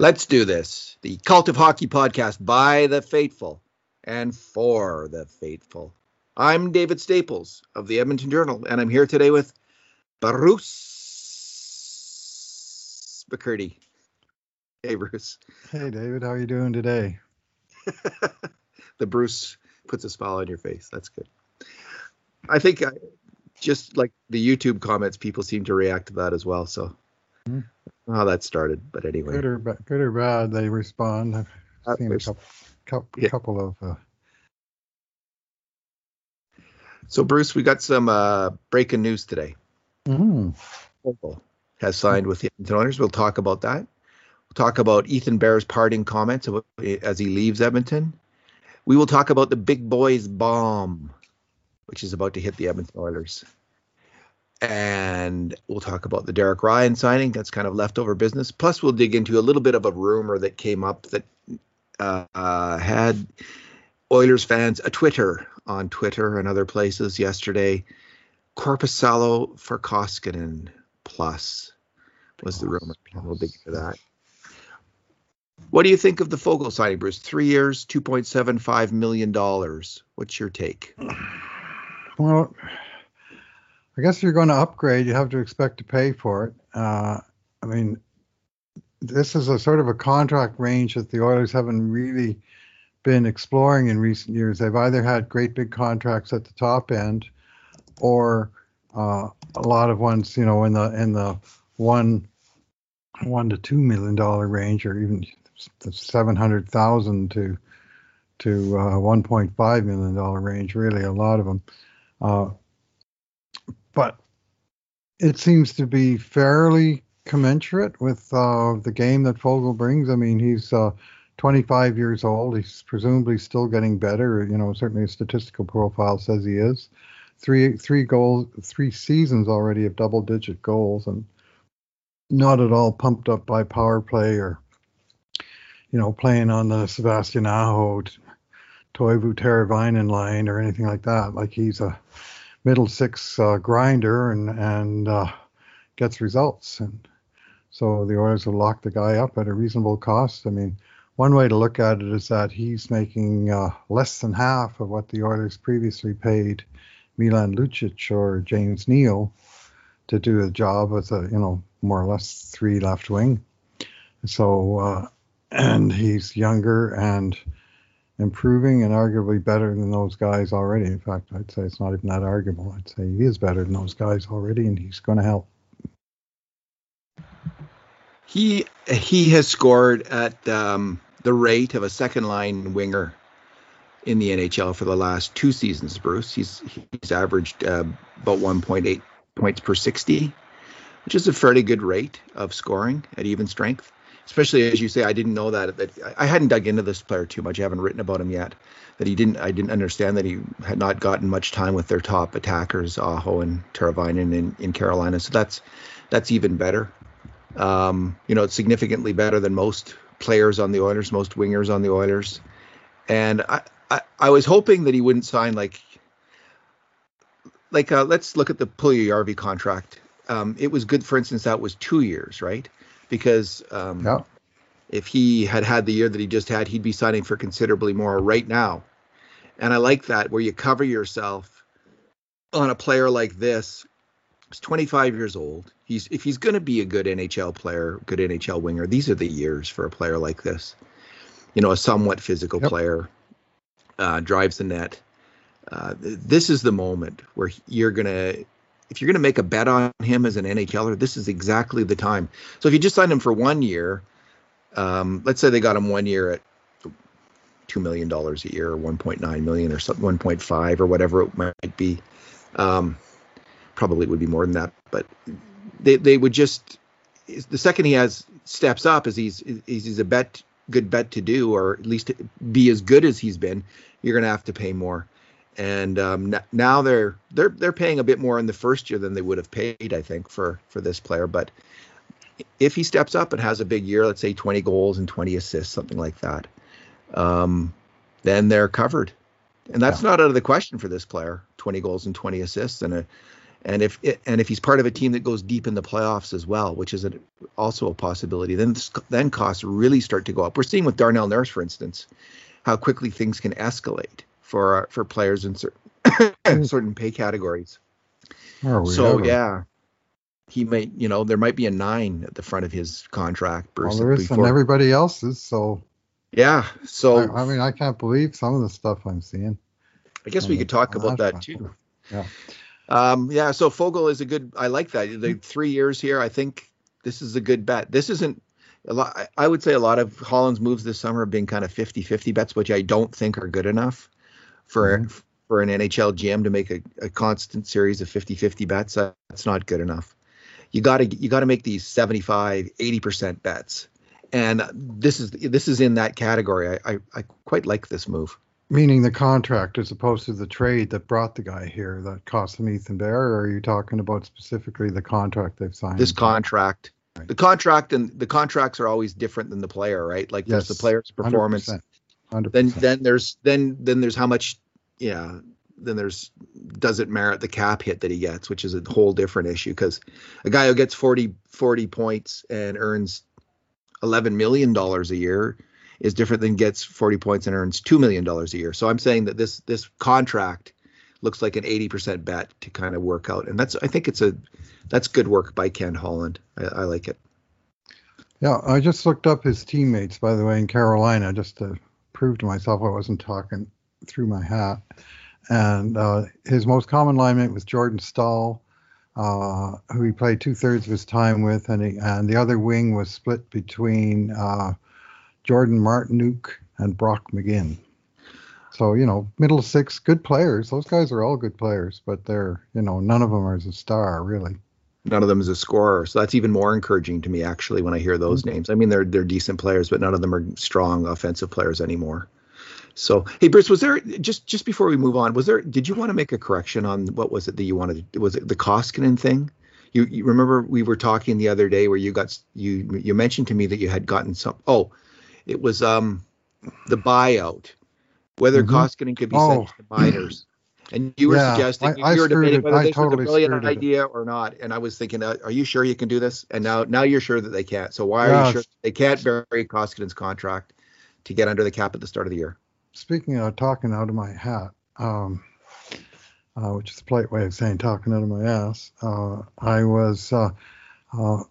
Let's do this. The Cult of Hockey podcast by the faithful and for the faithful. I'm David Staples of the Edmonton Journal, and I'm here today with Bruce McCurdy. Hey, Bruce. Hey, David. How are you doing today? the Bruce puts a smile on your face. That's good. I think I, just like the YouTube comments, people seem to react to that as well. So mm how that started, but anyway. Good or, ba- good or bad, they respond. I've uh, seen a couple, couple, yeah. couple of. Uh... So, Bruce, we got some uh, breaking news today. Mm. Has signed with the Edmonton Oilers. We'll talk about that. We'll talk about Ethan Bear's parting comments as he leaves Edmonton. We will talk about the big boys bomb, which is about to hit the Edmonton Oilers and we'll talk about the Derek Ryan signing. That's kind of leftover business. Plus, we'll dig into a little bit of a rumor that came up that uh, had Oilers fans a Twitter on Twitter and other places yesterday. Korpisalo for Koskinen plus was the rumor. We'll dig into that. What do you think of the Foegele signing, Bruce? Three years, two point seven five million dollars. What's your take? Well, I guess if you're going to upgrade, you have to expect to pay for it. Uh, I mean, this is a sort of a contract range that the Oilers haven't really been exploring in recent years. They've either had great big contracts at the top end, or uh, a lot of ones, you know, in the in the one one to two million dollar range, or even the seven hundred thousand to to uh, 1.5 million dollar range. Really, a lot of them. Uh, but it seems to be fairly commensurate with uh, the game that Foegele brings. I mean, he's uh, 25 years old. He's presumably still getting better. You know, certainly his statistical profile says he is. Three three goals, three seasons already of double-digit goals, and not at all pumped up by power play or, you know, playing on the Sebastian Aho, Teuvo Teravainen line or anything like that. Like he's a middle six uh, grinder and and uh, gets results. And so the Oilers will lock the guy up at a reasonable cost. I mean, one way to look at it is that he's making uh, less than half of what the Oilers previously paid Milan Lucic or James Neal to do the job as a you know more or less three left wing. So uh, and he's younger and improving and arguably better than those guys already. In fact, I'd say it's not even that arguable. I'd say he is better than those guys already, and he's going to help. He he has scored at um, the rate of a second line winger in the NHL for the last two seasons. Bruce, he's he's averaged uh, about 1.8 points per 60, which is a fairly good rate of scoring at even strength especially as you say, I didn't know that. That I hadn't dug into this player too much. I haven't written about him yet. That he didn't. I didn't understand that he had not gotten much time with their top attackers, Aho and Teravainen in, in Carolina. So that's that's even better. Um, you know, it's significantly better than most players on the Oilers, most wingers on the Oilers. And I, I, I was hoping that he wouldn't sign like like uh, let's look at the Puljujarvi contract. Um, it was good, for instance, that was two years, right? Because um, yeah. if he had had the year that he just had, he'd be signing for considerably more right now. And I like that where you cover yourself on a player like this. He's 25 years old. He's if he's going to be a good NHL player, good NHL winger, these are the years for a player like this. You know, a somewhat physical yep. player, uh, drives the net. Uh, this is the moment where you're going to if you're going to make a bet on him as an NHLer, this is exactly the time. So if you just sign him for one year, um, let's say they got him one year at two million dollars a year, or 1.9 million, or something, 1.5, or whatever it might be. Um, probably it would be more than that, but they they would just the second he has steps up as he's he's a bet good bet to do, or at least be as good as he's been, you're going to have to pay more and um, n- now they're they're they're paying a bit more in the first year than they would have paid, I think, for for this player. But if he steps up and has a big year, let's say 20 goals and 20 assists, something like that, um, then they're covered. And that's yeah. not out of the question for this player. 20 goals and 20 assists, and a And if it, and if he's part of a team that goes deep in the playoffs as well, which is a, also a possibility, then then costs really start to go up. We're seeing with Darnell Nurse, for instance, how quickly things can escalate for for players in certain certain pay categories. so ever? yeah, he may you know there might be a nine at the front of his contract. Bruce, well, there is, and everybody else's. So yeah, so I, I, mean I can't believe some of the stuff I'm seeing. I guess we could talk about that too. Yeah. Um, yeah, so Foegele is a good. I like that. The three years here, I think this is a good bet. This isn't a lot. I would say a lot of Holland's moves this summer have been kind of 50-50 bets, which I don't think are good enough for mm-hmm. for an NHL GM to make a, a constant series of 50-50 bets. That's not good enough. You got to you got to make these 75, 80% bets. And this is this is in that category. I, I, I quite like this move. Meaning the contract as opposed to the trade that brought the guy here that cost him Ethan Bear, or are you talking about specifically the contract they've signed? This contract. Right. The contract and the contracts are always different than the player, right? Like yes, there's the player's performance. 100%, 100%. Then then there's then then there's how much yeah, then there's does it merit the cap hit that he gets, which is a whole different issue because a guy who gets 40 40 points and earns 11 million dollars a year is different than gets 40 points and earns $2 million a year. So I'm saying that this this contract looks like an 80% bet to kind of work out. And that's I think it's a that's good work by Ken Holland. I, I like it. Yeah, I just looked up his teammates, by the way, in Carolina, just to prove to myself I wasn't talking through my hat. And uh, his most common linemate was Jordan Staal, uh, who he played two thirds of his time with, and he, and the other wing was split between uh, Jordan Martinook, and Brock McGinn. So, you know, middle six, good players. Those guys are all good players, but they're, you know, none of them are as a star, really. None of them is a scorer. So that's even more encouraging to me, actually, when I hear those mm-hmm. names. I mean, they're they're decent players, but none of them are strong offensive players anymore. So, hey, Bruce, was there just just before we move on? Was there? Did you want to make a correction on what was it that you wanted? Was it the Koskinen thing? You, you remember we were talking the other day where you got you you mentioned to me that you had gotten some. Oh, it was um the buyout, whether mm-hmm. Koskinen could be oh. sent to the minors. And you were yeah, suggesting I, you were debating whether this totally was a brilliant idea or not. And I was thinking, uh, are you sure you can do this? And now, now you're sure that they can't. So why yeah, are you sure they can't bury Koskinen's contract to get under the cap at the start of the year? Speaking of talking out of my hat, um, uh, which is a polite way of saying talking out of my ass, uh, I was uh, uh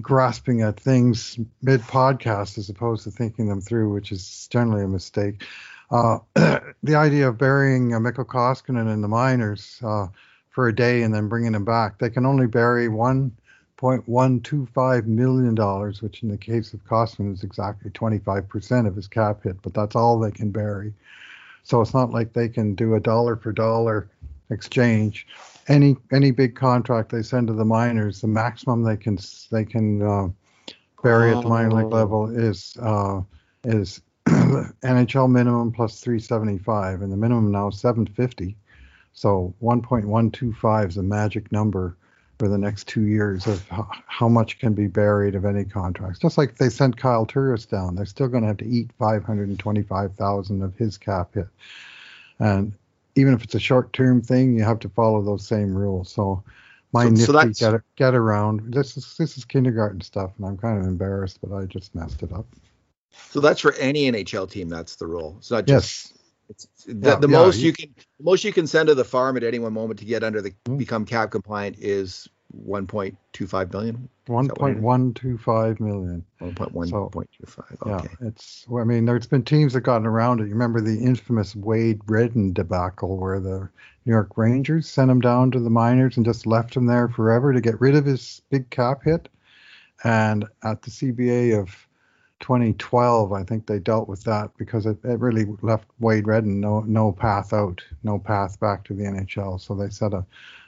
grasping at things mid podcast as opposed to thinking them through, which is generally a mistake. Uh, the idea of burying a Mikko Koskinen in the minors uh, for a day and then bringing him back, they can only bury $1.125 million, which in the case of Koskinen is exactly 25% of his cap hit, but that's all they can bury. So it's not like they can do a dollar for dollar exchange any any big contract they send to the minors, the maximum they can they can uh, bury at the minor league oh. level is uh, is NHL minimum plus 375, and the minimum now is 750. So 1.125 is a magic number for the next two years of how much can be buried of any contracts. Just like they sent Kyle Turris down, they're still going to have to eat 525,000 of his cap hit. And even if it's a short term thing, you have to follow those same rules. So my so, nifty so get get around. This is this is kindergarten stuff, and I'm kind of embarrassed, but I just messed it up. So that's for any NHL team. That's the rule. It's not just. Yes. It's the, yeah, the yeah, most you, you, can the most you can send to the farm at any one moment to get under the mm-hmm. become cap compliant is 1.25 billion. 1.125 million. 1.125. So, okay. Yeah, it's. Well, I mean, there's been teams that gotten around it. You remember the infamous Wade Redden debacle, where the New York Rangers sent him down to the minors and just left him there forever to get rid of his big cap hit. And at the CBA of 2012, I think they dealt with that because it, it really left Wade Redden no no path out, no path back to the NHL. So they set a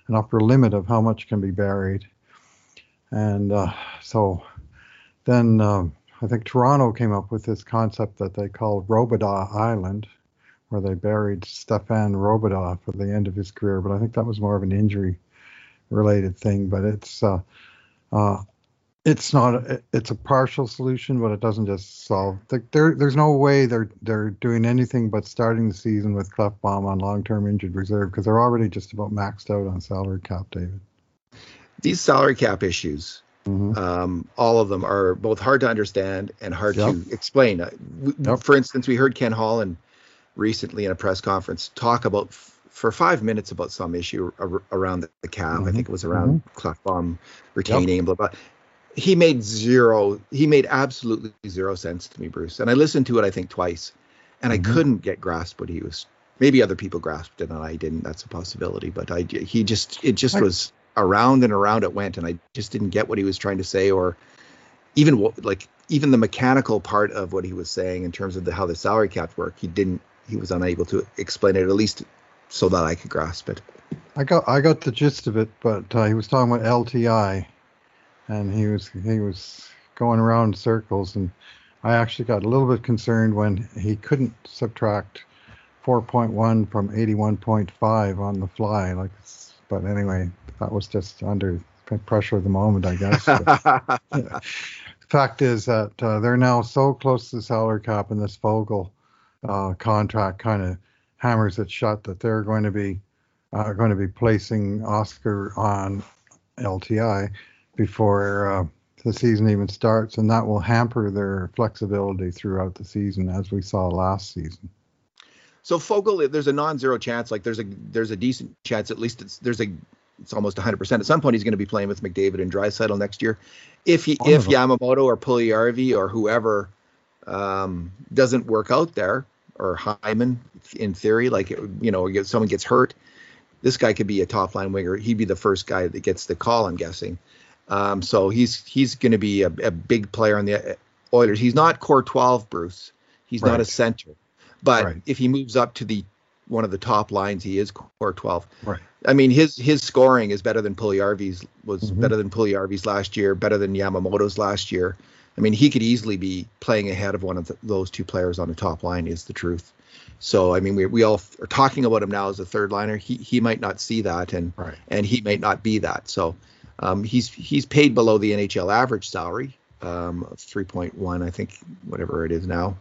an upper limit of how much can be buried. And uh, so then uh, I think Toronto came up with this concept that they called Robidas Island, where they buried Stefan Robidas for the end of his career. But I think that was more of an injury related thing. But it's uh, uh it's not a, it's a partial solution, but it doesn't just solve. There, there's no way they're they're doing anything but starting the season with Klefbom on long-term injured reserve because they're already just about maxed out on salary cap, David. These salary cap issues, mm-hmm. um, all of them are both hard to understand and hard yep. to explain. Uh, yep. For instance, we heard Ken Holland recently in a press conference talk about for five minutes about some issue ar- around the, the cap. Mm-hmm. I think it was around mm-hmm. Klefbom retaining yep. blah blah he made zero he made absolutely zero sense to me bruce. And i listened to it i think twice and mm-hmm. i couldn't get grasp what he was maybe other people grasped it and i didn't that's a possibility but i he just it just I, was around and around it went and i just didn't get what he was trying to say or even what like even the mechanical part of what he was saying in terms of the how the salary caps work he didn't he was unable to explain it at least so that i could grasp it. I got i got the gist of it but uh, he was talking about lti and he was he was going around in circles and I actually got a little bit concerned when he couldn't subtract 4.1 from 81.5 on the fly like but anyway that was just under pressure of the moment I guess but, yeah. fact is that uh, they're now so close to the salary cap and this Foegele uh, contract kind of hammers it shut that they're going to be uh, going to be placing Oscar on LTI before uh, the season even starts, and that will hamper their flexibility throughout the season, as we saw last season. So Foegele, there's a non-zero chance. Like there's a there's a decent chance. At least it's there's a it's almost 100%. At some point, he's going to be playing with McDavid and Draisaitl next year. If he, if Yamamoto or Puljujarvi or whoever um, doesn't work out there, or Hyman, in theory, like you know, if someone gets hurt, this guy could be a top line winger. He'd be the first guy that gets the call. I'm guessing. Um, so he's he's going to be a, a, big player on the Oilers. He's not core 12, Bruce. He's right. not a center. But right. if he moves up to the one of the top lines, he is core 12. Right. I mean, his his scoring is better than Puljujarvi's was mm-hmm. better than Puljujarvi's last year, better than Yamamoto's last year. I mean, he could easily be playing ahead of one of the, those two players on the top line. Is the truth. So I mean, we, we all are talking about him now as a third liner. He he might not see that, and right. and he might not be that. So um, he's he's paid below the NHL average salary, um, 3.1, I think, whatever it is now.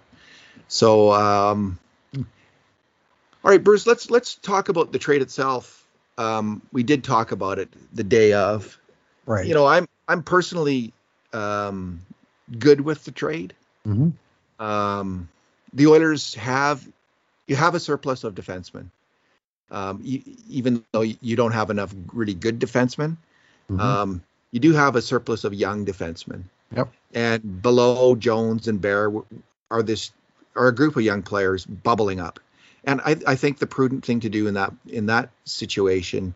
So, um, all right, Bruce, let's let's talk about the trade itself. Um, we did talk about it the day of. Right. You know, I'm I'm personally um, good with the trade. Mm-hmm. Um, the Oilers have you have a surplus of defensemen. Um, you, even though you don't have enough really good defensemen, Mm-hmm. Um, you do have a surplus of young defensemen. Yep. And below Jones and Bear are this are a group of young players bubbling up. And I, I think the prudent thing to do in that in that situation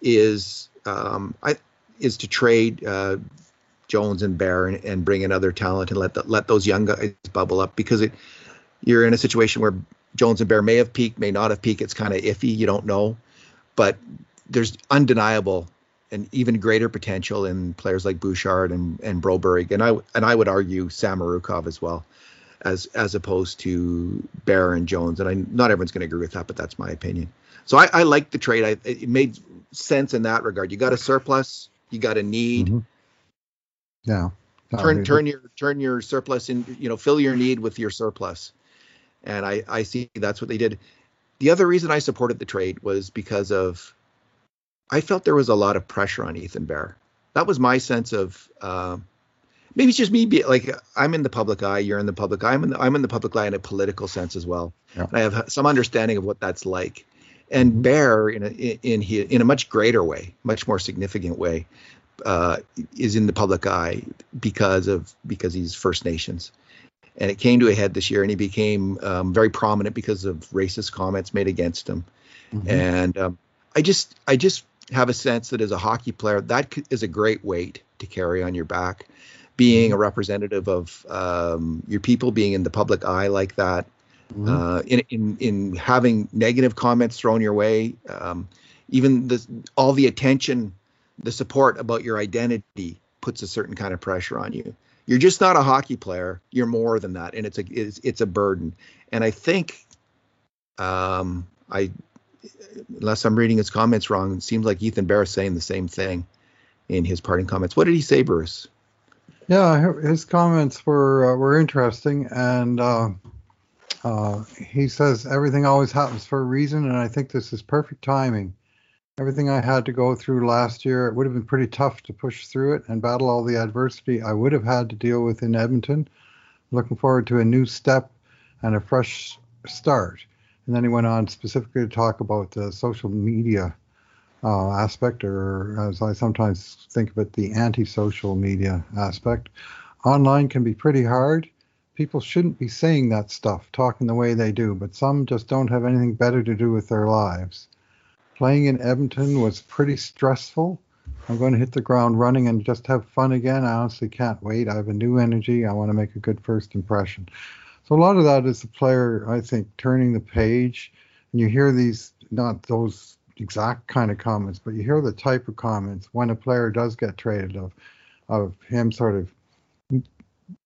is um, I, is to trade uh, Jones and Bear and, and, bring in other talent and let the, let those young guys bubble up because it you're in a situation where Jones and Bear may have peaked, may not have peaked. It's kind of iffy. You don't know, but there's undeniable an even greater potential in players like Bouchard and, and Broberg, and I and I would argue Samorukov as well, as as opposed to Bear and Jones. And I not everyone's going to agree with that, but that's my opinion. So I, I like the trade. I, it made sense in that regard. You got a surplus, you got a need. Mm-hmm. Yeah. turn turn your turn your surplus in. You know, fill your need with your surplus. And I I see that's what they did. The other reason I supported the trade was because of I felt there was a lot of pressure on Ethan Bear. That was my sense of uh, maybe it's just me. Be, like I'm in the public eye, you're in the public eye. I'm in the, I'm in the public eye in a political sense as well. Yeah. And I have some understanding of what that's like. And. Bear, in a, in in, in a much greater way, much more significant way, uh, is in the public eye because of because he's First Nations and it came to a head this year and he became um, very prominent because of racist comments made against him mm-hmm. and um, i just i just have a sense that as a hockey player, that is a great weight to carry on your back. Being a mm-hmm. representative of um, your people, being in the public eye like that, mm-hmm. uh, in, in in having negative comments thrown your way, um, even the all the attention, the support about your identity puts a certain kind of pressure on you. You're just not a hockey player. You're more than that, and it's a it's, it's a burden. And I think um, I unless I'm reading his comments wrong, it seems like Ethan Bear is saying the same thing in his parting comments. What did he say, Bruce? Yeah, his comments were uh, were interesting, and uh, uh, he says everything always happens for a reason, and I think this is perfect timing. Everything I had to go through last year, it would have been pretty tough to push through it and battle all the adversity I would have had to deal with in Edmonton. Looking forward to a new step and a fresh start. And then he went on specifically to talk about the social media uh, aspect, or as I sometimes think of it, the anti-social media aspect. Online can be pretty hard. People shouldn't be saying that stuff, talking the way they do, but some just don't have anything better to do with their lives. Playing in Edmonton was pretty stressful. I'm going to hit the ground running and just have fun again. I honestly can't wait. I have a new energy. I want to make a good first impression. So a lot of that is the player, I think, turning the page. And you hear these, not those exact kind of comments, but you hear the type of comments when a player does get traded of of him sort of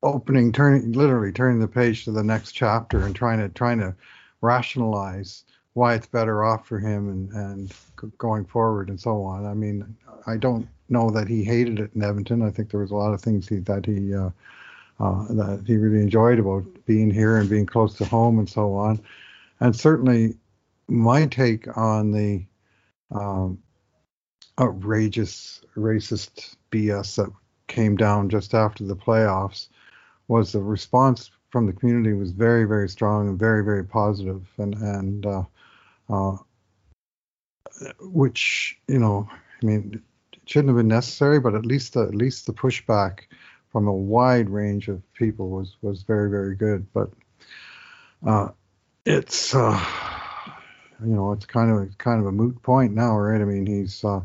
opening, turning, literally turning the page to the next chapter and trying to trying to rationalize why it's better off for him and and going forward and so on. I mean, I don't know that he hated it in Edmonton. I think there was a lot of things he, that he uh, uh, that he really enjoyed about being here and being close to home and so on. And certainly, my take on the um, outrageous racist BS that came down just after the playoffs was the response from the community was very very strong and very very positive and and uh, uh, which you know I mean it shouldn't have been necessary but at least the, at least the pushback from a wide range of people was was very very good but uh, it's uh, you know, it's kind of kind of a moot point now, right? I mean, he's uh,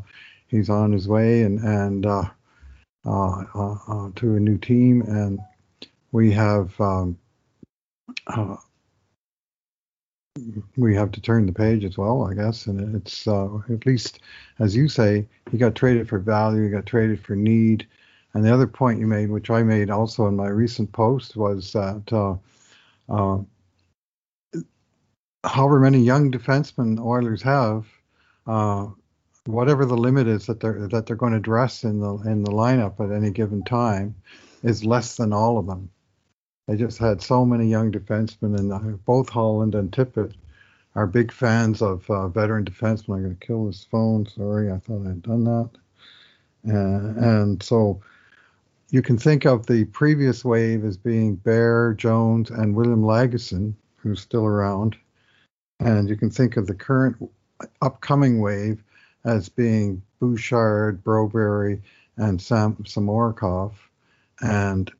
he's on his way and and uh, uh, uh, uh to a new team, and we have um, uh, we have to turn the page as well, I guess. And it's at least, as you say, he got traded for value, he got traded for need. And the other point you made, which I made also in my recent post, was that however many young defensemen Oilers have, uh, whatever the limit is that they're that they're going to dress in the in the lineup at any given time, is less than all of them. They just had so many young defensemen, and uh, both Holland and Tippett are big fans of uh, veteran defensemen. I'm going to kill this phone. Sorry, I thought I'd done that. Uh, and so you can think of the previous wave as being Bear, Jones, and William Lagesson, who's still around, and you can think of the current upcoming wave as being Bouchard, Broberg, and Sam Samorukov. And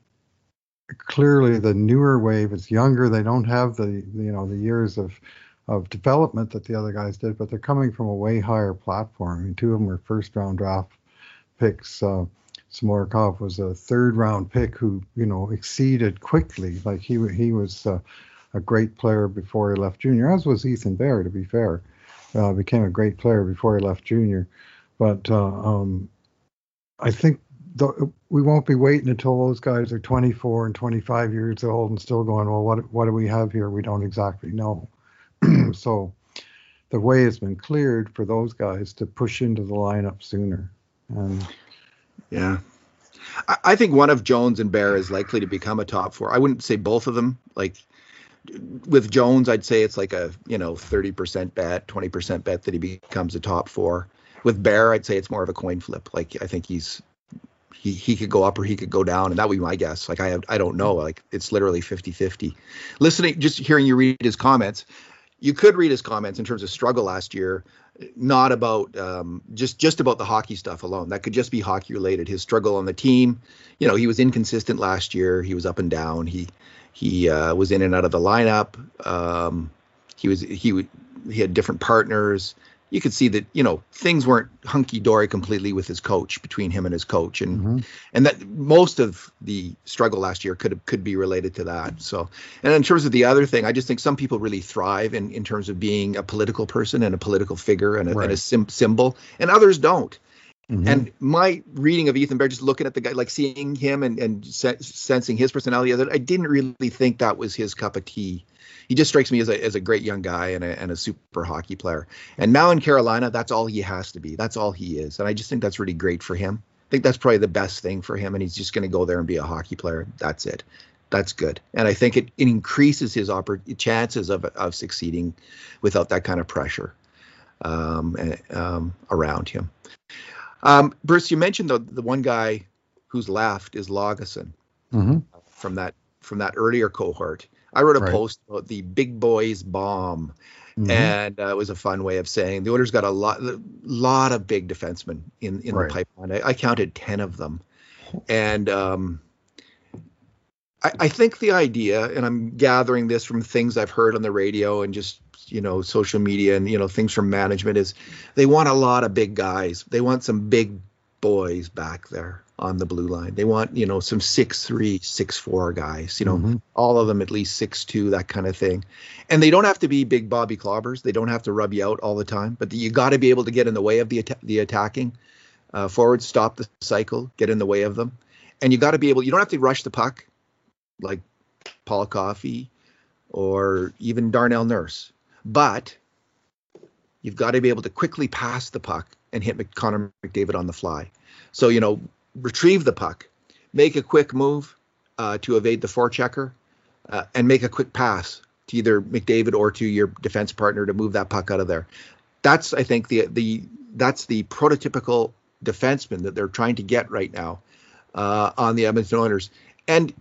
clearly the newer wave is younger. They don't have the you know the years of of development that the other guys did, but they're coming from a way higher platform. I mean, two of them were first round draft picks. Uh, Samorukov was a third round pick who you know exceeded quickly. Like he he was uh, a great player before he left junior, as was Ethan Bear, to be fair. Uh, became a great player before he left junior. But uh, um, I think we won't be waiting until those guys are 24 and 25 years old and still going, well, what, what do we have here? We don't exactly know. so the way has been cleared for those guys to push into the lineup sooner. And yeah, I think one of Jones and Bear is likely to become a top four. I wouldn't say both of them. Like with Jones, I'd say it's like a you know 30% bet, 20% bet that he becomes a top four. With Bear, I'd say it's more of a coin flip. Like I think he's he he could go up or he could go down, and that would be my guess. Like I have, I don't know. Like it's literally 50-50. Listening, just hearing you read his comments, you could read his comments in terms of struggle last year, not about um, just just about the hockey stuff alone. That could just be hockey related. His struggle on the team, you know, he was inconsistent last year. He was up and down. He he uh, was in and out of the lineup. Um, he was he he had different partners. You could see that you know things weren't hunky dory completely with his coach between him and his coach, and mm-hmm. and that most of the struggle last year could could be related to that. So, and in terms of the other thing, I just think some people really thrive in in terms of being a political person and a political figure and a, right. and a sim- symbol, and others don't. Mm-hmm. And my reading of Ethan Bear, just looking at the guy, like seeing him and, and se- sensing his personality, I didn't really think that was his cup of tea. He just strikes me as a, as a great young guy and a, and a super hockey player. And now in Carolina, that's all he has to be. That's all he is. And I just think that's really great for him. I think that's probably the best thing for him, and he's just going to go there and be a hockey player. That's it. That's good, and I think it, it increases his oppor- chances of of succeeding without that kind of pressure um, um, around him. Um, Bruce, you mentioned the the one guy who's left is Lagesson mm-hmm. from that from that earlier cohort. I wrote a right. post about the big boys bomb, mm-hmm. and uh, it was a fun way of saying the Oilers got a lot a lot of big defensemen in in right. the pipeline. I, I, counted ten of them, and um, I, I think the idea, and I'm gathering this from things I've heard on the radio and just you know social media and you know things from management is they want a lot of big guys. They want some big boys back there on the blue line. They want, you know, some six three, six four guys, you know, mm-hmm. all of them at least six two, that kind of thing. And they don't have to be big Bobby clobbers. They don't have to rub you out all the time, but you got to be able to get in the way of the the attacking uh, forwards, stop the cycle, get in the way of them, and you got to be able. You don't have to rush the puck like Paul Coffey or even Darnell Nurse, but you've got to be able to quickly pass the puck and hit Connor McDavid on the fly. So you know retrieve the puck, make a quick move uh, to evade the forechecker, uh, and make a quick pass to either McDavid or to your defense partner to move that puck out of there. That's I think the the that's the prototypical defenseman that they're trying to get right now uh, on the Edmonton Oilers, and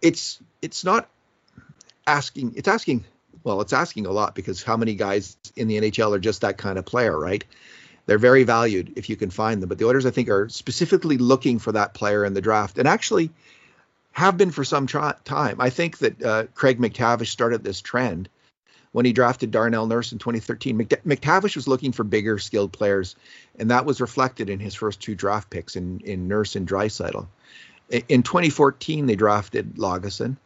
it's it's not asking it's asking well it's asking a lot because how many guys in the NHL are just that kind of player, right? They're very valued if you can find them. But the Oilers, I think, are specifically looking for that player in the draft, and actually have been for some tra- time. I think that uh, Craig MacTavish started this trend when he drafted Darnell Nurse in 2013. MacTavish was looking for bigger, skilled players, and that was reflected in his first two draft picks in, in Nurse and Draisaitl. In 2014, they drafted Lagesson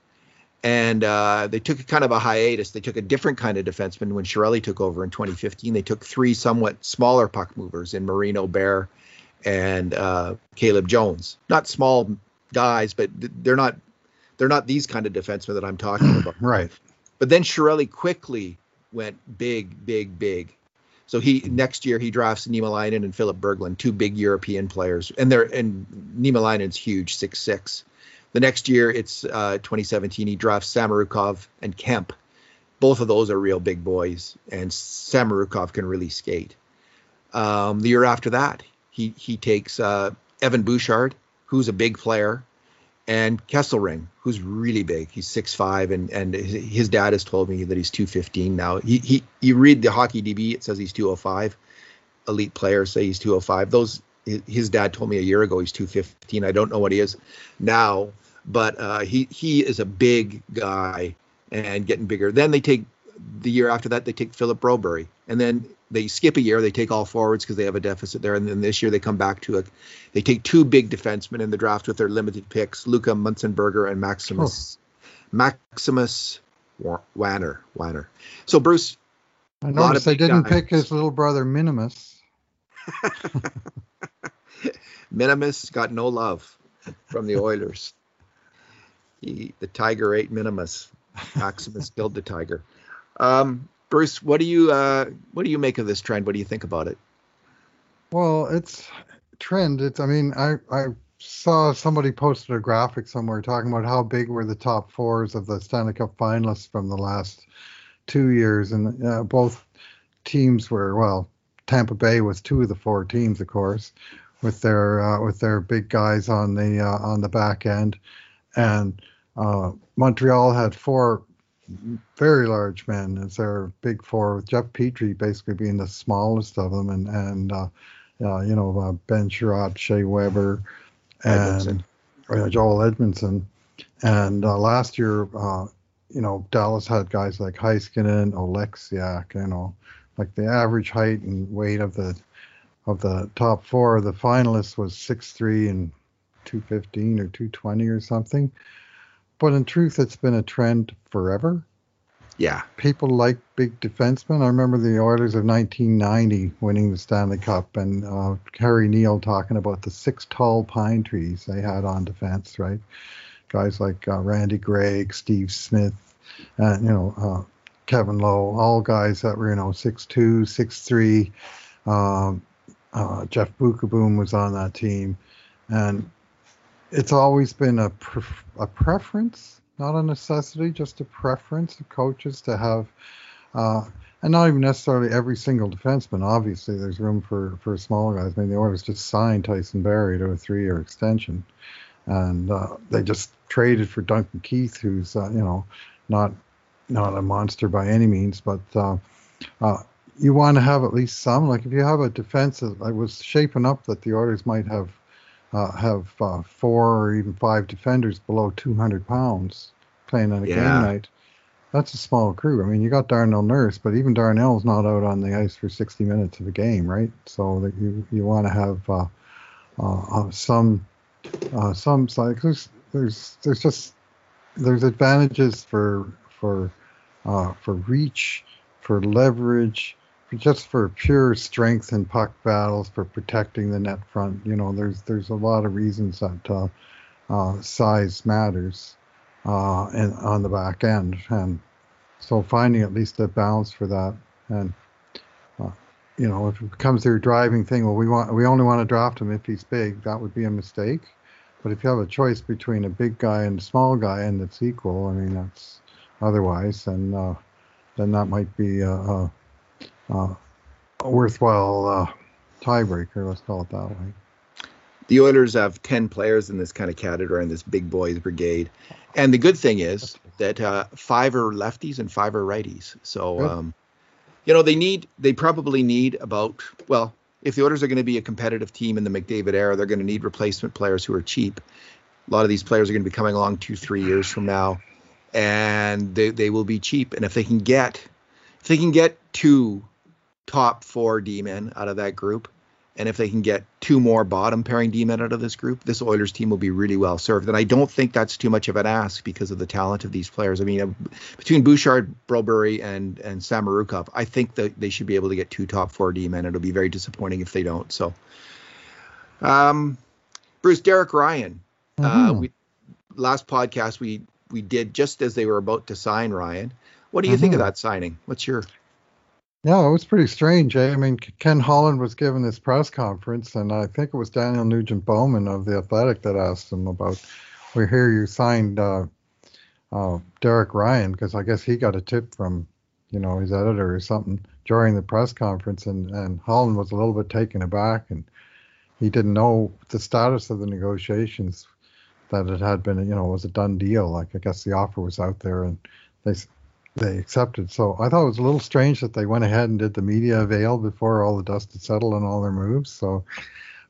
and uh, they took a kind of a hiatus. They took a different kind of defenseman when Chiarelli took over in 2015. They took three somewhat smaller puck movers in Marino Bear and uh, Caleb Jones. Not small guys, but they're not they're not these kind of defensemen that I'm talking about. right. But then Chiarelli quickly went big, big, big. So he next year he drafts Nima Niemelainen and Philip Berglund, two big European players, and they're and Nima Niemelainen's huge, six six. The next year, it's uh, 2017. He drafts Samorukov and Kemp. Both of those are real big boys, and Samorukov can really skate. Um, the year after that, he he takes uh, Evan Bouchard, who's a big player, and Kesselring, who's really big. He's 6'5", and and his dad has told me that he's 215 now. He he you read the hockey DB, it says he's 205. Elite players say he's 205. Those his dad told me a year ago he's 215. I don't know what he is now, but uh, he he is a big guy and getting bigger. Then they take the year after that they take Philip Broberg, and then they skip a year. They take all forwards because they have a deficit there, and then this year they come back to it. They take two big defensemen in the draft with their limited picks: Luca Munzenberger and Maximus oh. Maximus Wanner. Wanner. So Bruce, I noticed they didn't guys. pick his little brother Minimus. Minimus got no love from the Oilers. he, the tiger ate Minimus. Maximus killed the tiger. Um, Bruce, what do you uh, what do you make of this trend? What do you think about it? Well, it's trend. It's I mean I I saw somebody posted a graphic somewhere talking about how big were the top fours of the Stanley Cup finalists from the last two years, and uh, both teams were well. Tampa Bay was two of the four teams, of course, with their uh, with their big guys on the uh, on the back end, and uh, Montreal had four very large men as their big four, with Jeff Petry basically being the smallest of them, and and uh, uh, you know uh, Ben Chiarot, Shea Weber, and Joel Edmundson, and last year. you know, Dallas had guys like Heiskanen, Oleksiak, you know, like the average height and weight of the of the top four, the finalists was six three and 215 or 220 or something. But in truth, it's been a trend forever. Yeah. People like big defensemen. I remember the Oilers of 1990 winning the Stanley Cup and uh, Harry Neale talking about the six tall pine trees they had on defense, right? Guys like uh, Randy Gregg, Steve Smith, and, you know, uh, Kevin Lowe, all guys that were, you know, six two, six three. Um, uh, Jeff Beukeboom was on that team. and it's always been a pref- a preference, not a necessity, just a preference of coaches to have, uh, and not even necessarily every single defenseman. Obviously, there's room for for small guys. I mean, the Oilers just signed Tyson Barrie to a three-year extension, and uh, they just traded for Duncan Keith, who's uh, you know not not a monster by any means, but uh, uh, you want to have at least some. Like if you have a defense, I was shaping up that the Oilers might have uh, have uh, four or even five defenders below 200 pounds playing on a yeah. game night. That's a small crew. I mean, you got Darnell Nurse, but even Darnell's not out on the ice for 60 minutes of a game, right? So that you you want to have uh, uh, some uh, some like there's there's there's just there's advantages for for uh, for reach, for leverage, just for pure strength in puck battles, for protecting the net front. You know, there's there's a lot of reasons that uh, uh, size matters uh, on the back end, and so finding at least a balance for that, and uh, you know, if it comes to a driving thing, well, we want we only want to draft him if he's big. That would be a mistake. But if you have a choice between a big guy and a small guy, and it's equal, I mean, that's otherwise, and uh, then that might be a, a, a worthwhile uh, tiebreaker. Let's call it that way. The Oilers have ten players in this kind of category in this big boys brigade, and the good thing is that uh, five are lefties and five are righties. So, um, you know, they need they probably need about well, if the Oilers are going to be a competitive team in the McDavid era, they're going to need replacement players who are cheap. A lot of these players are going to be coming along two, three years from now and they, they will be cheap. And if they can get if they can get two top four D men out of that group, and if they can get two more bottom pairing D men out of this group, this Oilers team will be really well served. And I don't think that's too much of an ask because of the talent of these players. I mean, uh, between Bouchard, Broberg, and and Samorukov, I think that they should be able to get two top four D men. It'll be very disappointing if they don't. So, um, Bruce, Derek Ryan. Uh, mm-hmm. Uh, we last podcast we we did just as they were about to sign Ryan. What do you mm-hmm. think of mm-hmm. that signing? What's your yeah, it was pretty strange. Eh? I mean, Ken Holland was given this press conference, and I think it was Daniel Nugent Bowman of the Athletic that asked him about. We hear you signed uh, uh, Derek Ryan because I guess he got a tip from, you know, his editor or something during the press conference, and and Holland was a little bit taken aback, and he didn't know the status of the negotiations that it had been, you know, was a done deal. Like I guess the offer was out there and they they accepted. So I thought it was a little strange that they went ahead and did the media avail before all the dust had settled on all their moves. So,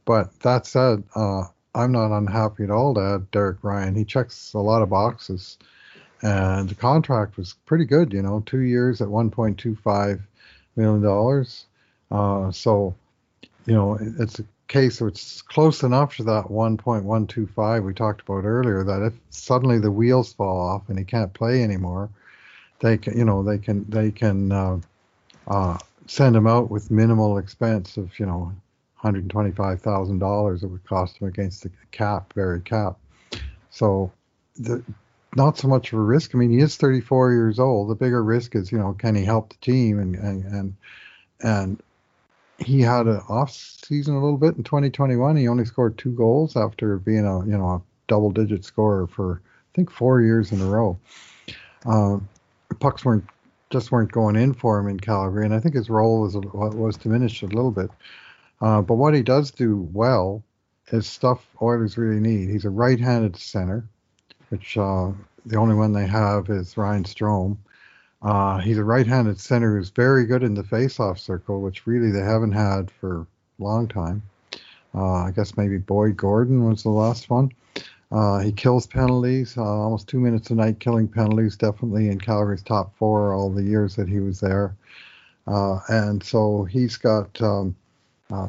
but that said, uh, I'm not unhappy at all to add Derek Ryan. He checks a lot of boxes, and the contract was pretty good. You know, two years at 1.25 million dollars. Uh, so, you know, it's case so it's close enough to that 1.125 we talked about earlier that if suddenly the wheels fall off and he can't play anymore they can you know they can they can uh, uh, send him out with minimal expense of you know $125,000 it would cost him against the cap very cap so the not so much of a risk. I mean, he is 34 years old. The bigger risk is, you know, can he help the team and and and and he had an off season a little bit in 2021. He only scored two goals after being a you know a double digit scorer for I think four years in a row. Uh, pucks weren't just weren't going in for him in Calgary, and I think his role was was diminished a little bit. Uh, but what he does do well is stuff Oilers really need. He's a right-handed center, which uh, the only one they have is Ryan Strome. Uh, he's a right-handed center who's very good in the face-off circle, which really they haven't had for a long time. Uh, I guess maybe Boyd Gordon was the last one. Uh, he kills penalties, uh, almost two minutes a night killing penalties, definitely in Calgary's top four all the years that he was there. Uh, and so he's got um, uh,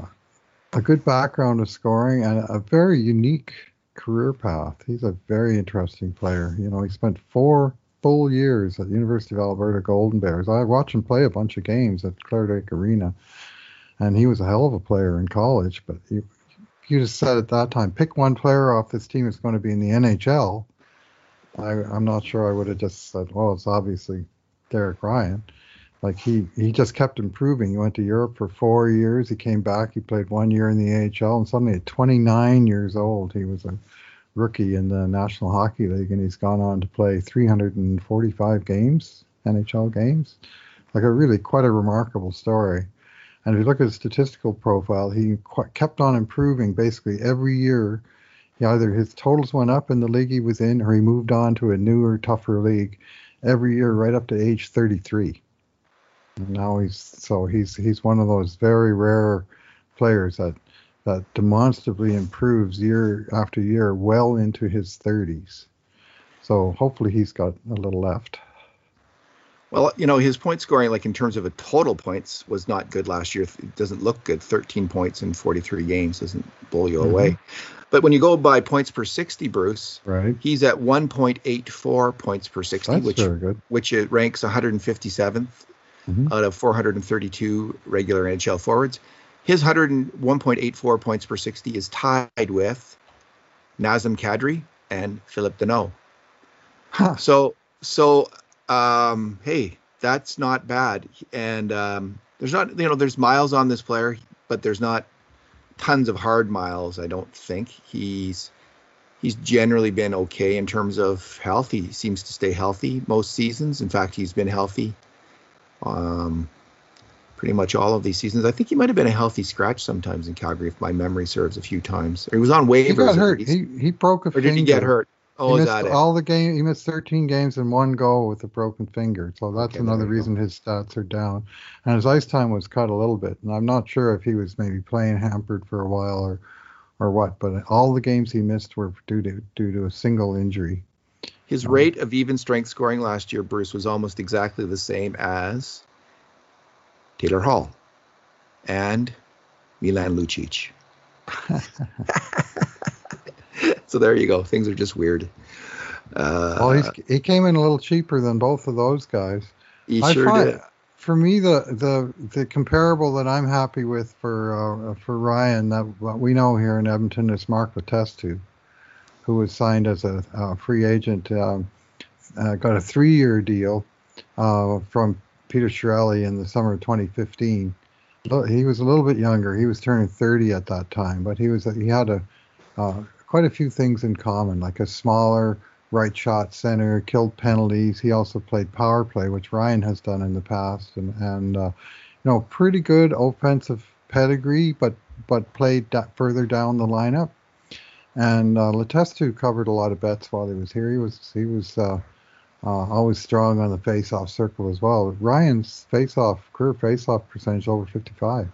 a good background of scoring and a very unique career path. He's a very interesting player. You know, he spent four full years at the University of Alberta Golden Bears. I watched him play a bunch of games at Clare Drake Arena, and he was a hell of a player in college. But you, you just said at that time, pick one player off this team that's going to be in the NHL. I, I'm not sure I would have just said, well, it's obviously Derek Ryan. like he he just kept improving. He went to Europe for four years. He came back. He played one year in the AHL, and suddenly at 29 years old, he was a rookie in the National Hockey League, and he's gone on to play 345 games, NHL games. Like a really quite a remarkable story. And if you look at his statistical profile, he kept on improving basically every year. He either his totals went up in the league he was in, or he moved on to a newer, tougher league every year, right up to age 33. And now he's so he's he's one of those very rare players that that demonstrably improves year after year, well into his 30s. So hopefully he's got a little left. Well, you know, his point scoring, like in terms of a total points, was not good last year. It doesn't look good. 13 points in 43 games doesn't blow you mm-hmm. away. But when you go by points per 60, Bruce, right, he's at 1.84 points per 60, That's which very good. which it ranks 157th mm-hmm. out of 432 regular NHL forwards. His 101.84 points per 60 is tied with Nazem Kadri and Phillip Danault. Huh. So so um, hey, that's not bad. And um, there's not, you know, there's miles on this player, but there's not tons of hard miles. I don't think he's he's generally been okay in terms of health. He seems to stay healthy most seasons. In fact, he's been healthy um, pretty much all of these seasons. I think he might have been a healthy scratch sometimes in Calgary, if my memory serves, a few times. Or he was on waivers. He got hurt. He, he broke a or finger. did he get hurt? Oh, he missed all the game. He missed 13 games in one go with a broken finger. So that's okay, another reason his stats are down. And his ice time was cut a little bit. And I'm not sure if he was maybe playing hampered for a while or or what. But all the games he missed were due to due to a single injury. His um, rate of even strength scoring last year, Bruce, was almost exactly the same as Taylor Hall and Milan Lucic. so there you go. Things are just weird. Uh, well, he's, he came in a little cheaper than both of those guys. He I sure find, did. For me, the, the the comparable that I'm happy with for uh, for Ryan that what we know here in Edmonton is Mark Letestu, who was signed as a, a free agent, um, uh, got a three-year deal uh, from Peter Chiarelli in the summer of 2015. He was a little bit younger. He was turning 30 at that time, but he was he had a uh, quite a few things in common, like a smaller right shot center, killed penalties. He also played power play, which Ryan has done in the past, and and uh, you know pretty good offensive pedigree, but but played da- further down the lineup. And uh, Letestu covered a lot of bets while he was here. He was he was uh, uh, always strong on the face-off circle as well. Ryan's face-off career face-off percentage over 55.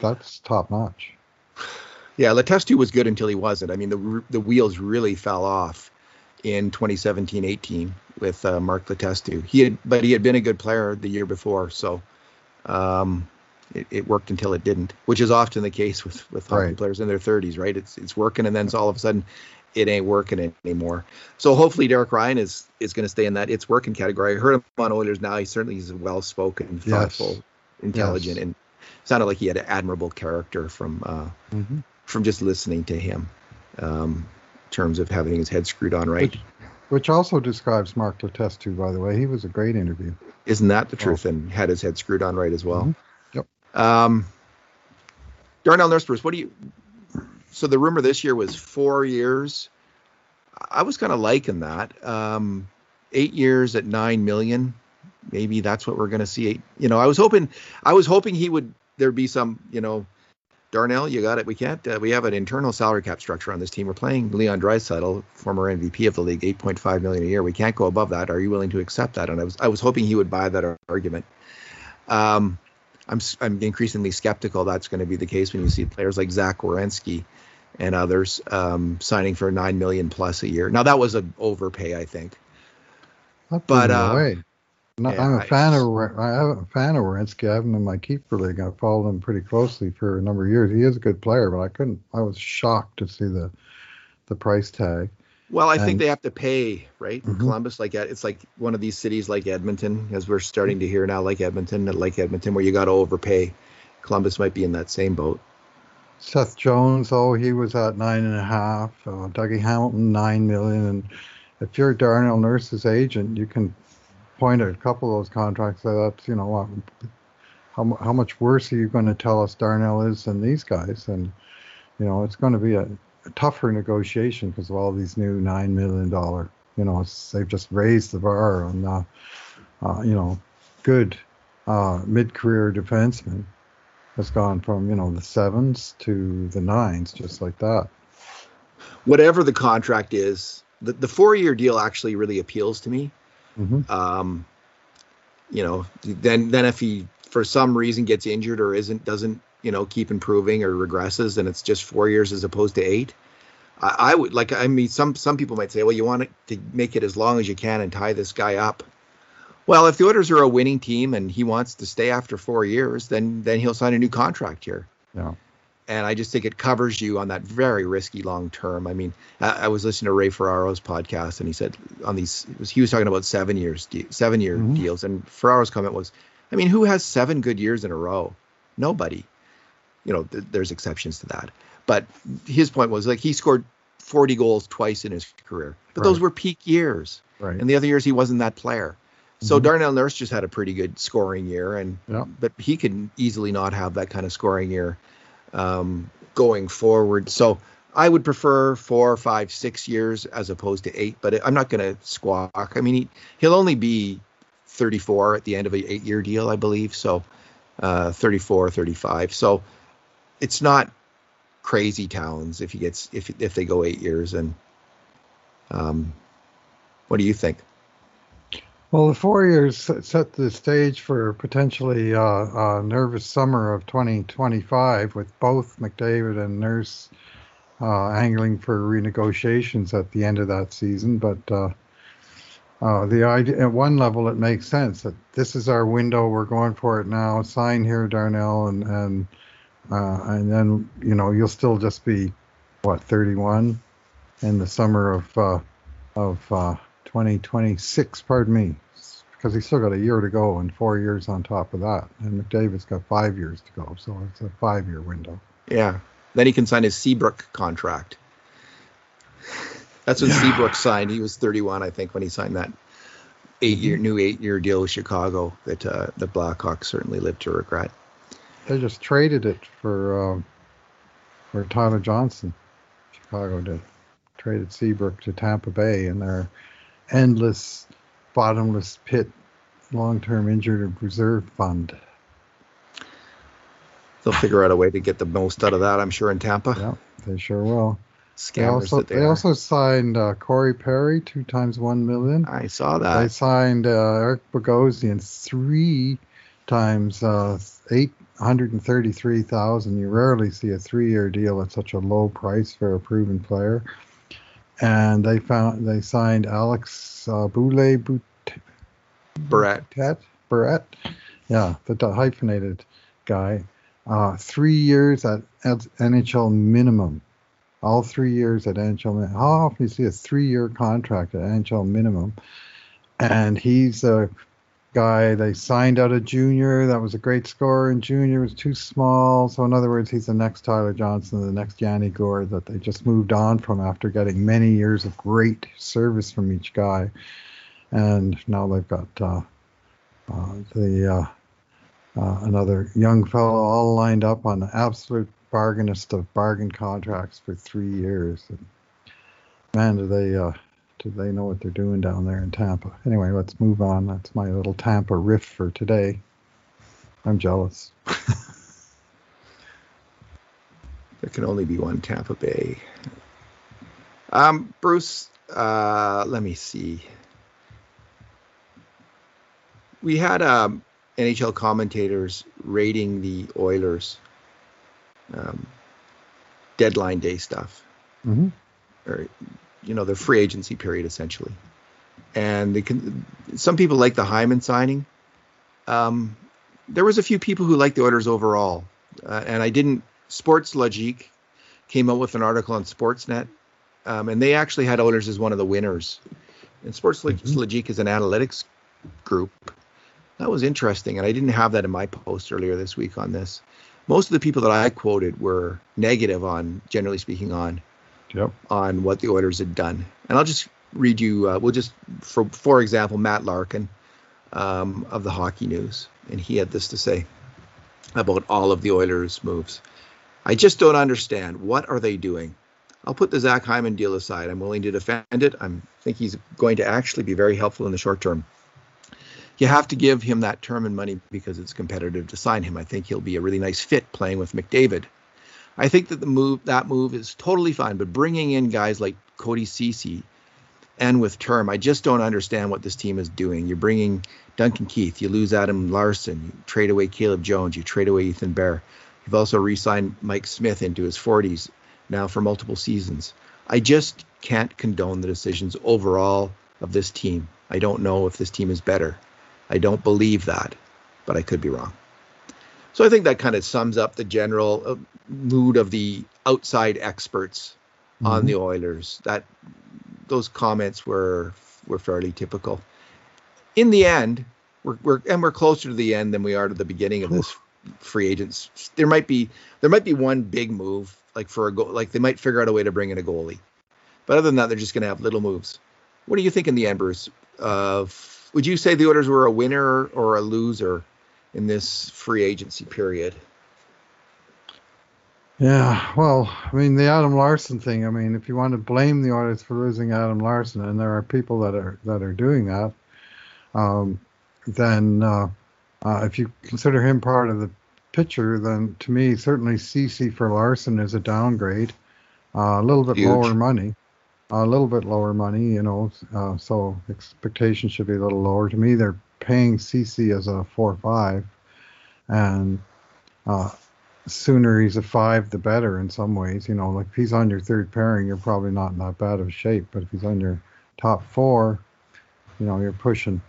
That's top notch. Yeah, Letestu was good until he wasn't. I mean, the the wheels really fell off in 2017-18 with uh, Mark Letestu. He had, but he had been a good player the year before, so um, it, it, worked until it didn't, which is often the case with with hockey right. players in their 30s, right? It's it's working, and then it's all of a sudden it ain't working anymore. So hopefully Derek Ryan is is going to stay in that it's working category. I heard him on Oilers now. He certainly is well spoken, thoughtful, yes. intelligent, yes. and sounded like he had an admirable character from uh, mm-hmm from just listening to him um, in terms of having his head screwed on right. Which, which also describes Mark Letestu, by the way. He was a great interview. Isn't that the truth? And had his head screwed on right as well. Mm-hmm. Yep. Um, Darnell Nurse, what do you? So the rumor this year was four years. I was kind of liking that. Um, eight years at nine million. Maybe that's what we're going to see. You know, I was hoping, I was hoping he would. There'd be some, you know, Darnell, you got it. We can't. Uh, we have an internal salary cap structure on this team. We're playing Leon Draisaitl, former MVP of the league, 8.5 million a year. We can't go above that. Are you willing to accept that? And I was, I was hoping he would buy that argument. Um, I'm, I'm increasingly skeptical that's going to be the case when you see players like Zach Werenski and others um, signing for nine million plus a year. Now that was an overpay, I think. but uh, yeah, I'm a fan of I'm a fan of Werenski. I have him in my keeper league. I followed him pretty closely for a number of years. He is a good player, but I couldn't. I was shocked to see the the price tag. Well, I and, think they have to pay, right? Mm-hmm. Columbus, like it's like one of these cities like Edmonton, as we're starting to hear now, like Edmonton, like Edmonton, where you got to overpay. Columbus might be in that same boat. Seth Jones, oh, he was at nine and a half. Uh, Dougie Hamilton, nine million. And if you're Darnell Nurse's agent, you can disappointed. A couple of those contracts, I thought, you know, how how much worse are you going to tell us Darnell is than these guys? And you know, it's going to be a, a tougher negotiation because of all these new nine million dollar. You know, they've just raised the bar on, uh, uh, you know, good uh, mid-career defensemen has gone from you know the sevens to the nines, just like that. Whatever the contract is, the, the four-year deal actually really appeals to me. Mm-hmm. Um, you know, then then if he for some reason gets injured or isn't doesn't you know keep improving or regresses, and it's just four years as opposed to eight. I, I would like. I mean, some some people might say, well, you want to make it as long as you can and tie this guy up. Well, if the Oilers are a winning team and he wants to stay after four years, then then he'll sign a new contract here. Yeah. And I just think it covers you on that very risky long term. I mean, I, I, was listening to Ray Ferraro's podcast, and he said on these was, he was talking about seven years, seven year mm-hmm. deals, and Ferraro's comment was, I mean, who has seven good years in a row? Nobody. You know, th- there's exceptions to that, but his point was like he scored 40 goals twice in his career, but right. those were peak years. Right. And the other years he wasn't that player. So mm-hmm. Darnell Nurse just had a pretty good scoring year, and yeah. but he can easily not have that kind of scoring year um, going forward. So I would prefer four, five, six years as opposed to eight. But I'm not going to squawk. I mean, he, he'll only be 34 at the end of an eight-year deal, I believe. So uh, 34, 35. So it's not crazy towns if he gets if if they go eight years. And um, what do you think? Well, the four years set the stage for potentially uh, a nervous summer of 2025 with both McDavid and Nurse uh, angling for renegotiations at the end of that season. But uh, uh, the idea, at one level, it makes sense that this is our window. We're going for it now. Sign here, Darnell, and and uh, and then you know you'll still just be what 31 in the summer of uh, of 2026, pardon me, because he's still got a year to go and four years on top of that. And McDavid's got five years to go, so it's a five year window. Yeah. Then he can sign his Seabrook contract. That's when yeah. Seabrook signed. He was 31, I think, when he signed that eight year mm-hmm. new eight year deal with Chicago that uh, the Blackhawks certainly lived to regret. They just traded it for um, for Tyler Johnson. Chicago did traded Seabrook to Tampa Bay, and their endless, bottomless pit long term injured reserve fund. They'll figure out a way to get the most out of that, I'm sure, in Tampa. Yeah, they sure will. Scammers they also, they, they also signed uh, Corey Perry two times one million. I saw that. They signed uh, Eric Bogosian three times uh, eight hundred and thirty-three thousand. You rarely see a three-year deal at such a low price for a proven player and they found they signed Alex uh, Boulet Bout- Barrett. Barrett, yeah, the, the hyphenated guy. Uh, three years at, at, NHL minimum. All three years at NHL minimum. How often do you see a three-year contract at NHL minimum? And he's a guy they signed out a junior. That was a great scorer and junior. Was too small. So in other words, he's the next Tyler Johnson, the next Yanni Gourde that they just moved on from after getting many years of great service from each guy. And now they've got uh, uh, the uh, uh another young fellow all lined up on the absolute bargainest of bargain contracts for three years. And man, do they uh, do they know what they're doing down there in Tampa? Anyway, let's move on. That's my little Tampa riff for today. I'm jealous. there can only be one Tampa Bay. Um, Bruce, uh, let me see. We had um, NHL commentators rating the Oilers um, deadline day stuff. Mm-hmm. Or you know the free agency period essentially. And they can, some people like the Hyman signing. Um, there was a few people who liked the Oilers overall, uh, and I didn't. Sports Logique came out with an article on Sportsnet, um, and they actually had Oilers as one of the winners. And Sports mm-hmm. Logique is an analytics group. That was interesting, and I didn't have that in my post earlier this week on this. Most of the people that I quoted were negative on, generally speaking, on yep. on what the Oilers had done. And I'll just read you. Uh, we'll just for for example, Matt Larkin um, of the hockey news, and he had this to say about all of the Oilers' moves. I just don't understand. What are they doing? I'll put the Zach Hyman deal aside. I'm willing to defend it. I think he's going to actually be very helpful in the short term. You have to give him that term and money because it's competitive to sign him. I think he'll be a really nice fit playing with McDavid. I think that the move that move is totally fine, but bringing in guys like Cody Ceci and with term, I just don't understand what this team is doing. You're bringing Duncan Keith, you lose Adam Larsson, you trade away Caleb Jones, you trade away Ethan Bear. You've also re-signed Mike Smith into his 40s now for multiple seasons. I just can't condone the decisions overall of this team. I don't know if this team is better. I don't believe that, but I could be wrong. So I think that kind of sums up the general uh, mood of the outside experts mm-hmm. on the Oilers. That those comments were were fairly typical. In the end, we're, we're and we're closer to the end than we are to the beginning of this free agents. There might be there might be one big move like for a goal, like they might figure out a way to bring in a goalie. But other than that, they're just going to have little moves. What do you think in the end, Bruce? Of would you say the Oilers were a winner or a loser in this free agency period? Yeah, well, I mean the Adam Larsson thing. I mean, if you want to blame the Oilers for losing Adam Larsson, and there are people that are that are doing that, um, then uh, uh, if you consider him part of the picture, then to me, certainly Ceci for Larsson is a downgrade. Uh, a little bit Huge. lower money, a little bit lower money, you know. Uh, so expectations should be a little lower. To me, they're paying Ceci as a four five, and uh, sooner he's a five, the better in some ways. You know, like if he's on your third pairing, you're probably not in that bad of shape. But if he's on your top four, you know, you're pushing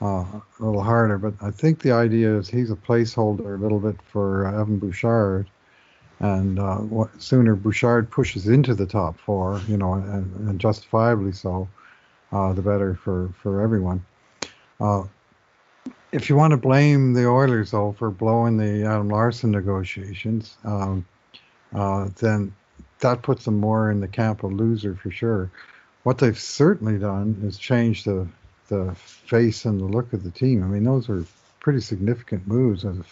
uh, a little harder. But I think the idea is he's a placeholder a little bit for uh, Evan Bouchard. And uh, what, sooner Bouchard pushes into the top four, you know, and, and justifiably so, uh, the better for, for everyone. Uh, if you want to blame the Oilers though for blowing the Adam Larsson negotiations, um, uh, then that puts them more in the camp of loser for sure. What they've certainly done is change the the face and the look of the team. I mean, those are pretty significant moves. of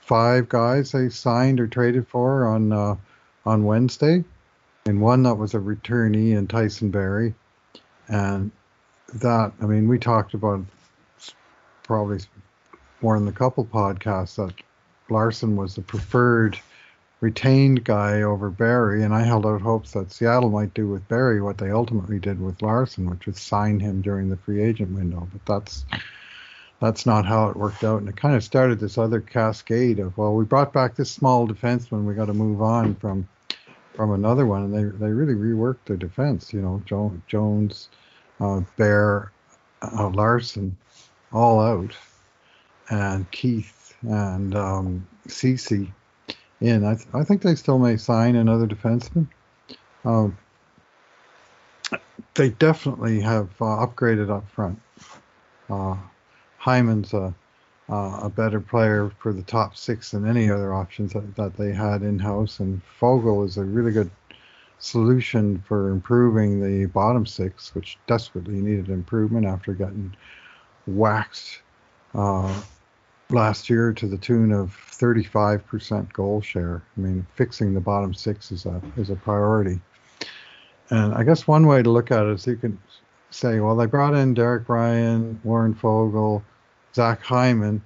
Five guys they signed or traded for on uh, on Wednesday, and one that was a returnee in Tyson Barrie, and that I mean, we talked about probably more in the couple podcasts that larsson was the preferred retained guy over barrie and I held out hopes that Seattle might do with barrie what they ultimately did with larsson which was sign him during the free agent window. But that's that's not how it worked out, and it kind of started this other cascade of well, we brought back this small defenseman, we got to move on from from another one, and they they really reworked their defense. You know, jo- Jones, uh, Bear, uh, Larsson all out, and Keith and um, Ceci in. I, th- I think they still may sign another defenseman. Um, they definitely have uh, upgraded up front. Uh, Hyman's a, uh, a better player for the top six than any other options that, that they had in house, and Foegele is a really good solution for improving the bottom six, which desperately needed improvement after getting waxed uh, last year to the tune of 35% goal share. I mean, fixing the bottom six is a is a priority. And I guess one way to look at it is you can say, well, they brought in Derek Ryan, Warren Foegele, Zach Hyman.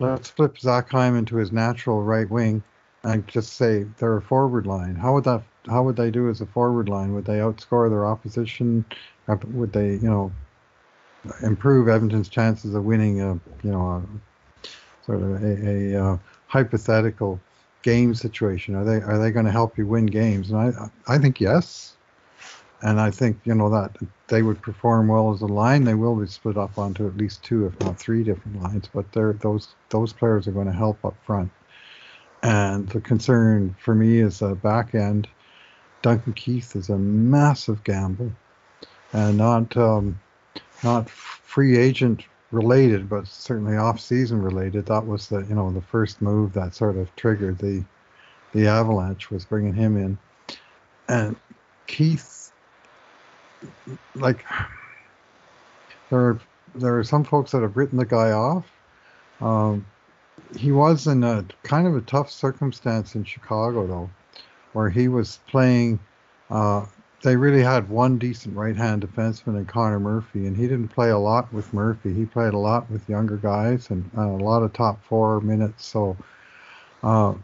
Let's flip Zach Hyman to his natural right wing and just say they're a forward line. How would that? How would they do as a forward line? Would they outscore their opposition? Would they, you know, improve Edmonton's chances of winning a you know a, sort of a, a uh, hypothetical game situation? Are they are they going to help you win games? And I I think yes, and I think you know that they would perform well as a line. They will be split up onto at least two, if not three, different lines. But they're those those players are going to help up front. And the concern for me is the back end. Duncan Keith is a massive gamble, and not um, not free agent related, but certainly off-season related. That was the you know the first move that sort of triggered the the avalanche was bringing him in, and Keith, like there are there are some folks that have written the guy off. Um, he was in a kind of a tough circumstance in Chicago, though, where he was playing. Uh, they really had one decent right-hand defenseman in Connor Murphy, and he didn't play a lot with Murphy. He played a lot with younger guys and a lot of top four minutes. So, uh,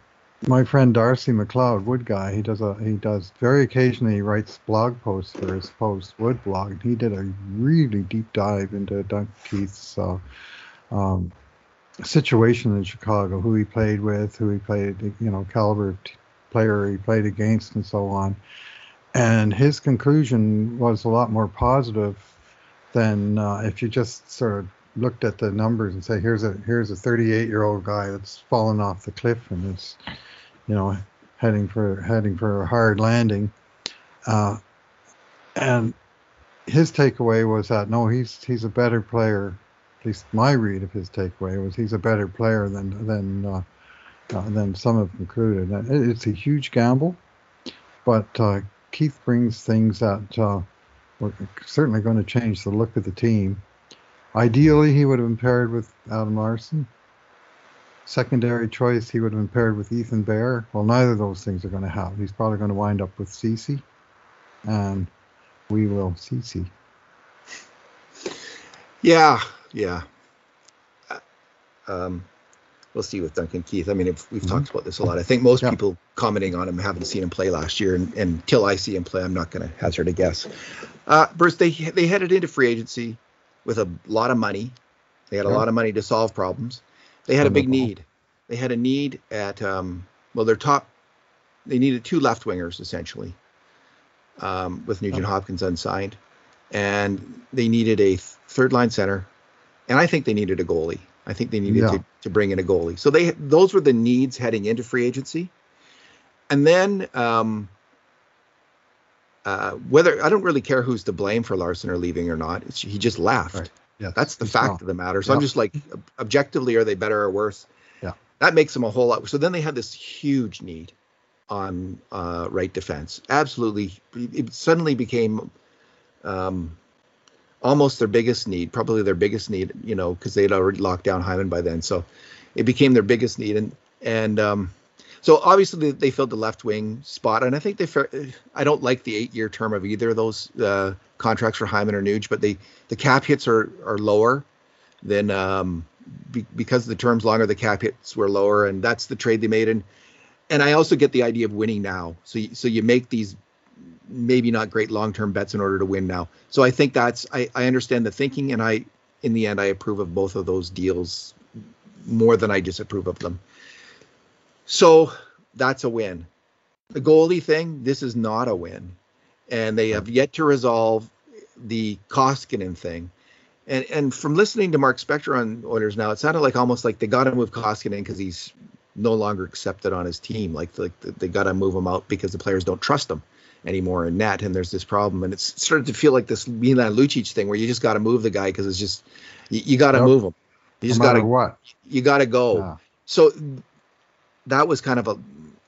my friend Darcy McLeod, Wood guy, he does a he does very occasionally he writes blog posts for his post Wood blog, and he did a really deep dive into Duncan Keith's uh, um, situation in Chicago, who he played with, who he played, you know, caliber player he played against, and so on. And his conclusion was a lot more positive than uh, if you just sort of looked at the numbers and say, here's a here's a 38 year old guy that's fallen off the cliff and it's, you know, heading for heading for a hard landing. Uh, and his takeaway was that no, he's he's a better player at least my read of his takeaway was he's a better player than than uh, uh, than some have concluded. It's a huge gamble, but uh, Keith brings things that uh, are certainly going to change the look of the team. Ideally, he would have been paired with Adam Larsson. Secondary choice, he would have been paired with Ethan Bear. Well, neither of those things are going to happen. He's probably going to wind up with Ceci, and we will see. Yeah, yeah. Uh, um, we'll see with Duncan Keith. I mean, if we've mm-hmm. talked about this a lot. I think most yeah. people commenting on him haven't seen him play last year, and, and until I see him play, I'm not going to hazard a guess. Uh, Bruce, they they headed into free agency with a lot of money. They had a lot of money to solve problems. They had a big need. They had a need at um, well, their top. They needed two left wingers essentially, um, with Nugent Hopkins unsigned, and they needed a third line center and I think they needed a goalie. I think they needed yeah. to, to bring in a goalie. So they those were the needs heading into free agency. And then um, uh, whether I don't really care who's to blame for Larsson or leaving or not. It's, he just left. Right. Yeah, that's the fact of the matter. So I'm just like, objectively, are they better or worse? Yeah, that makes them a whole lot. So then they had this huge need on uh, right defense. Absolutely, it suddenly became um, almost their biggest need, probably their biggest need, you know, because they had already locked down Hyman by then. So it became their biggest need, and and um, so obviously they, filled the left wing spot, and I think they. I don't like the eight year term of either of those uh, contracts for Hyman or Nuge, but they the cap hits are are lower than um, be, because the terms longer, the cap hits were lower, and that's the trade they made. And and I also get the idea of winning now. So you, so you make these maybe not great long-term bets in order to win now. So I think that's I, I understand the thinking, and I in the end I approve of both of those deals more than I disapprove of them. So that's a win. The goalie thing, this is not a win, and they have yet to resolve the Koskinen thing. And and from listening to Mark Spector on Oilers now, it sounded like almost like they got to move Koskinen because he's no longer accepted on his team. Like like they got to move him out because the players don't trust him anymore in net, and there's this problem, and it's started to feel like this Milan Lucic thing where you just got to move the guy because it's just you, you got to nope. move him. You just got to what you got to go. Yeah. So that was kind of a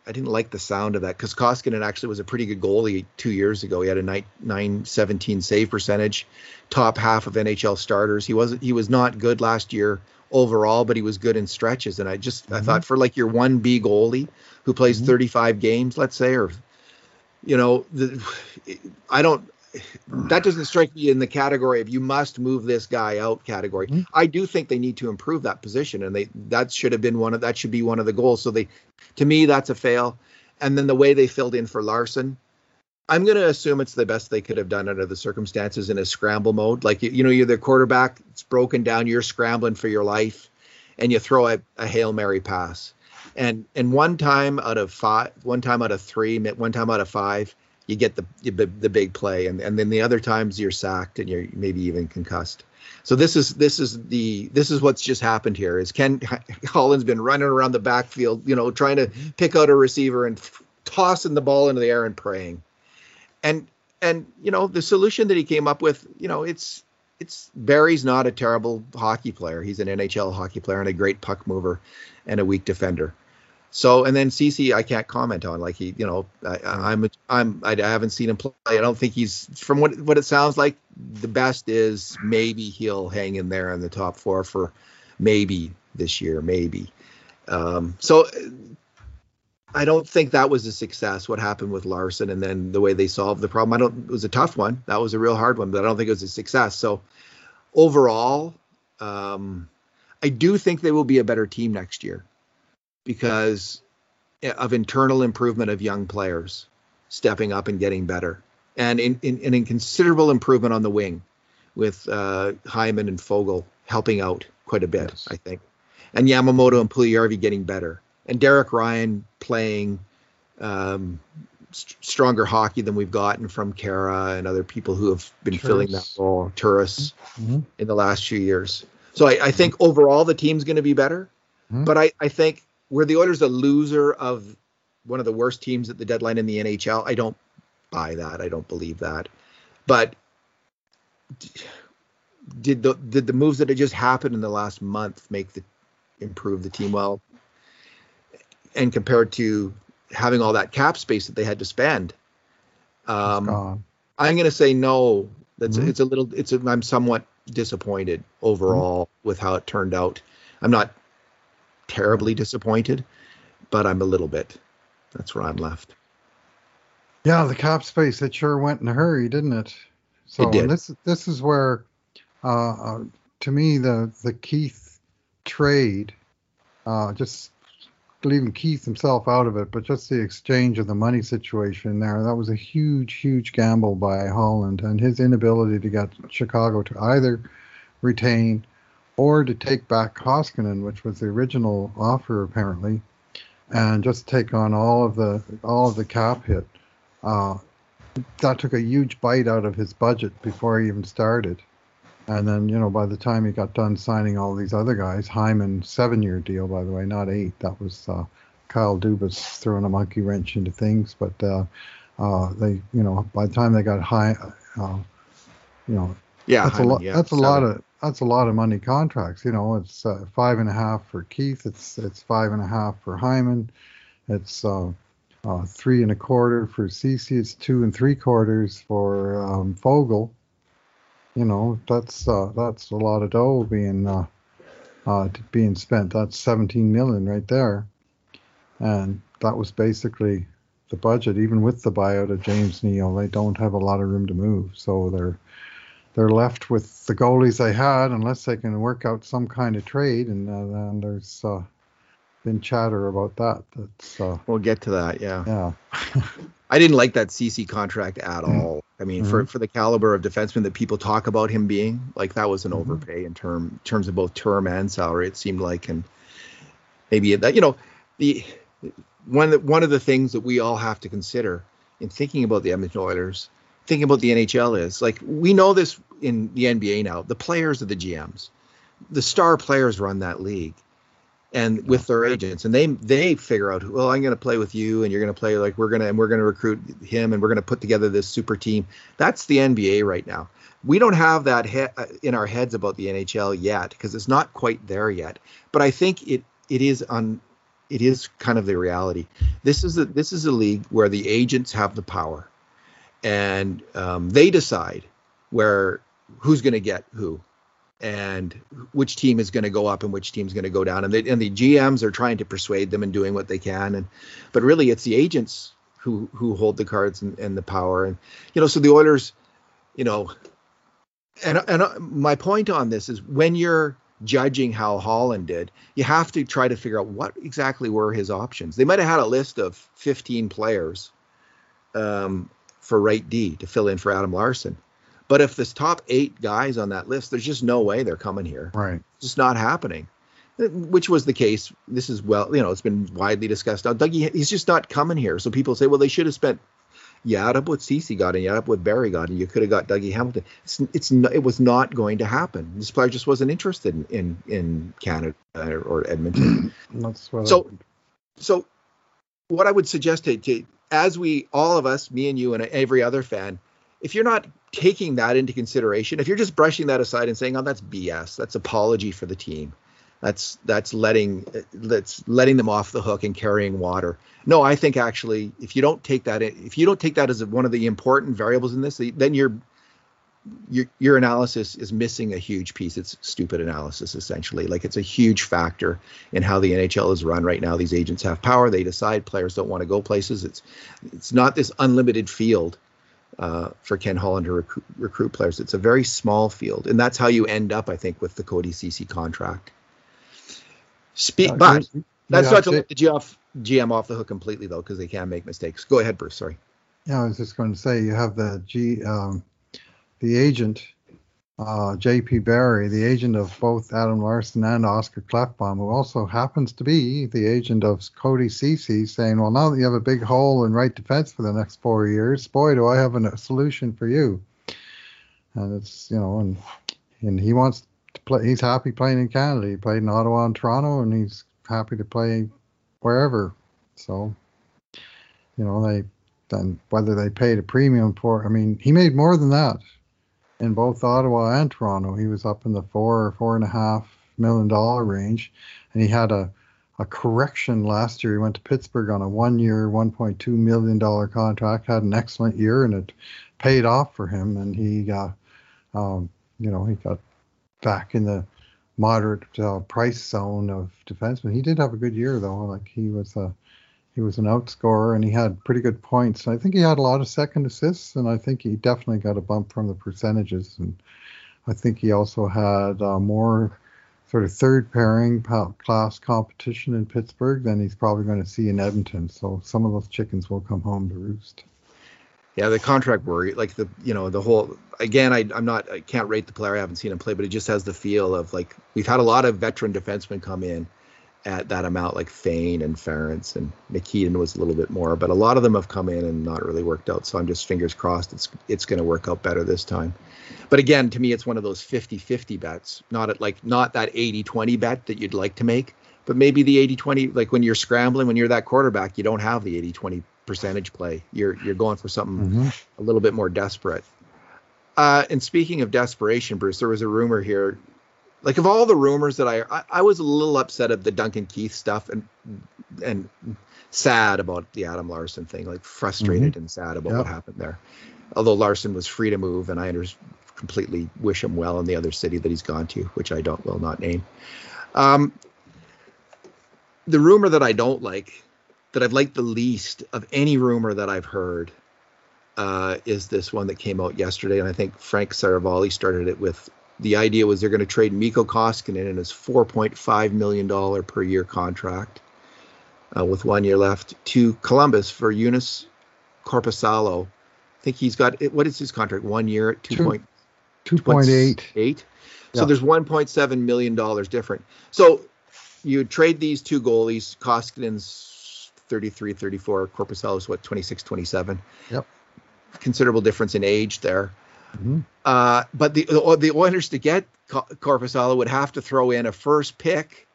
I didn't like the sound of that because Koskinen actually was a pretty good goalie two years ago. He had a 917 save percentage, top half of NHL starters. He wasn't he was not good last year overall, but he was good in stretches. And I just mm-hmm. I thought for like your one B goalie who plays mm-hmm. 35 games, let's say, or you know, the, I don't. That doesn't strike me in the category of you must move this guy out category. Mm-hmm. I do think they need to improve that position, and they that should have been one of that should be one of the goals. So they, to me, that's a fail. And then the way they filled in for Larsson, I'm going to assume it's the best they could have done under the circumstances in a scramble mode. Like you, you know, you're the quarterback, it's broken down, you're scrambling for your life, and you throw a, a hail mary pass and and one time out of five, one time out of three, one time out of five, you get the the big play, and and then the other times you're sacked and you're maybe even concussed. So this is this is the this is what's just happened here. Is Ken Holland's been running around the backfield, you know, trying to pick out a receiver and tossing the ball into the air and praying, and and you know the solution that he came up with, you know, it's it's Barrie's not a terrible hockey player. He's an NHL hockey player and a great puck mover and a weak defender. So and then Ceci, I can't comment on. Like he, you know, I, I'm I'm I haven't seen him play. I don't think he's from what what it sounds like. The best is maybe he'll hang in there in the top four for maybe this year, maybe. Um, so I don't think that was a success. What happened with Larsson and then the way they solved the problem. I don't. It was a tough one. That was a real hard one, but I don't think it was a success. So overall, um, I do think they will be a better team next year because of internal improvement of young players stepping up and getting better, and in, in, in considerable improvement on the wing with uh, Hyman and Foegele helping out quite a bit, yes. I think, and Yamamoto and Puljujarvi getting better, and Derek Ryan playing um, st- stronger hockey than we've gotten from Kara and other people who have been filling that role, Turris mm-hmm. in the last few years. So I, I think overall the team's going to be better, mm-hmm. but I, I think where the Oilers a loser of one of the worst teams at the deadline in the NHL? I don't buy that. I don't believe that. But did the did the moves that had just happened in the last month make the improve the team well? And compared to having all that cap space that they had to spend, um, I'm going to say no. That's mm-hmm. it's a little. It's a, I'm somewhat disappointed overall mm-hmm. with how it turned out. I'm not terribly disappointed, but I'm a little bit. That's where I'm left. Yeah, the cap space it sure went in a hurry, didn't it? So it this this is where, uh, uh, to me, the the Keith trade, uh, just leaving Keith himself out of it, but just the exchange of the money situation there, that was a huge, huge gamble by Holland and his inability to get Chicago to either retain or to take back Koskinen, which was the original offer apparently, and just take on all of the all of the cap hit. Uh, that took a huge bite out of his budget before he even started. And then, you know, by the time he got done signing all these other guys, Hyman, seven year deal, by the way, not eight. That was uh, Kyle Dubas throwing a monkey wrench into things. But uh, uh, they, you know, by the time they got high, uh, you know, yeah, that's Hyman, a lot. Yeah, that's a lot of that's a lot of money contracts. You know, it's uh, five and a half for Keith. It's it's five and a half for Hyman. It's uh, uh, three and a quarter for Ceci. It's two and three quarters for um, Foegele. You know, that's uh, that's a lot of dough being uh, uh, being spent. That's 17 million right there, and that was basically the budget. Even with the buyout of James Neal, they don't have a lot of room to move, so they're they're left with the goalies they had unless they can work out some kind of trade. And uh, then there's uh, been chatter about that. That's uh, we'll get to that. Yeah. Yeah. I didn't like that Ceci contract at mm-hmm. all. I mean, mm-hmm. for for the caliber of defenseman that people talk about him being, like that was an mm-hmm. overpay in term terms of both term and salary. It seemed like, and maybe that you know the one one of the things that we all have to consider in thinking about the Edmonton Oilers, thinking about the NHL is like we know this in the NBA now. The players are the GMs, the star players run that league and with their agents and they they figure out well i'm going to play with you and you're going to play like we're going to and we're going to recruit him and we're going to put together this super team. That's the nba right now. We don't have that he- uh, in our heads about the nhl yet because it's not quite there yet. But i think it it is on it is kind of the reality. This is a this is a league where the agents have the power and um, they decide where who's going to get who and which team is going to go up and which team is going to go down. And, they, and the GMs are trying to persuade them and doing what they can. And but really it's the agents who who hold the cards and, and the power. And you know so the Oilers you know and and uh, my point on this is when you're judging how Holland did you have to try to figure out what exactly were his options. They might have had a list of 15 players um, for right D to fill in for Adam Larsson but if this top eight guys on that list, there's just no way they're coming here. Right. It's just not happening. Which was the case. This is well, you know, it's been widely discussed. Now, Dougie, he's just not coming here. So people say, well, they should have spent yeah, up what Ceci got and yeah, up what Barrie got, and you could have got Dougie Hamilton. It's it's it was not going to happen. This player just wasn't interested in in, in Canada or, or Edmonton. That's what so so what I would suggest to, to as we all of us, me and you and every other fan, if you're not taking that into consideration, if you're just brushing that aside and saying, "Oh, that's BS. That's apology for the team," That's that's letting that's letting them off the hook and carrying water. No, I think actually, if you don't take that if you don't take that as one of the important variables in this, then you're your your analysis is missing a huge piece. It's stupid analysis essentially. Like it's a huge factor in how the NHL is run right now. These agents have power. They decide players don't want to go places. It's it's not this unlimited field uh, for Ken Holland to recruit, recruit players. It's a very small field, and that's how you end up, I think, with the Cody Ceci contract. Speak, uh, but that's not to let the GM, GM off the hook completely though, because they can make mistakes. Go ahead, Bruce. Sorry. Yeah, I was just going to say you have the G. Um, the agent, uh, J.P. Barry, the agent of both Adam Larsson and Oscar Klefbom, who also happens to be the agent of Cody Ceci, saying, "Well, now that you have a big hole in right defense for the next four years, boy, do I have a solution for you." And it's you know, and and he wants to play. He's happy playing in Canada. He played in Ottawa and Toronto, and he's happy to play wherever. So, you know, they then whether they paid a premium for. I mean, he made more than that in both Ottawa and Toronto. He was up in the four or four and a half million dollar range, and he had a a correction last year. He went to Pittsburgh on a one year, $1.2 million contract, had an excellent year, and it paid off for him. And he got, um, you know, he got back in the moderate uh, price zone of defenseman. He did have a good year, though. Like he was a he was an outscorer and he had pretty good points. I think he had a lot of second assists, and I think he definitely got a bump from the percentages. And I think he also had uh, more sort of third pairing class competition in Pittsburgh than he's probably going to see in Edmonton. So some of those chickens will come home to roost. Yeah, the contract worry, like the you know the whole. Again, I, I'm not, I can't rate the player. I haven't seen him play, but it just has the feel of like we've had a lot of veteran defensemen come in at that amount, like Fayne and Ference and McKeon was a little bit more, but a lot of them have come in and not really worked out. So I'm just fingers crossed it's it's going to work out better this time. But again, to me, it's one of those 50-50 bets, not at like not that 80-20 bet that you'd like to make, but maybe the 80-20, like when you're scrambling, when you're that quarterback, you don't have the 80-20 percentage play. You're you're going for something mm-hmm. a little bit more desperate. Uh, and speaking of desperation, Bruce, there was a rumor here like of all the rumors that I, I, I was a little upset at the Duncan Keith stuff and and sad about the Adam Larsson thing, like frustrated mm-hmm. and sad about yep. what happened there. Although Larsson was free to move, and I completely wish him well in the other city that he's gone to, which I don't will not name. Um, the rumor that I don't like, that I've liked the least of any rumor that I've heard, uh, is this one that came out yesterday, and I think Frank Seravalli started it with the idea was they're going to trade Mikko Koskinen in his $4.5 million per year contract uh, with one year left to Columbus for Joonas Korpisalo. I think he's got, what is his contract? One year at 2.8. 2.8. Eight. So there's 1.7 million dollars different. So you trade these two goalies. Koskinen's 33, 34. Korpisalo's what 26, 27. Yep. Considerable difference in age there. Mm-hmm. Uh, but the the Oilers to get Korpisalo would have to throw in a first pick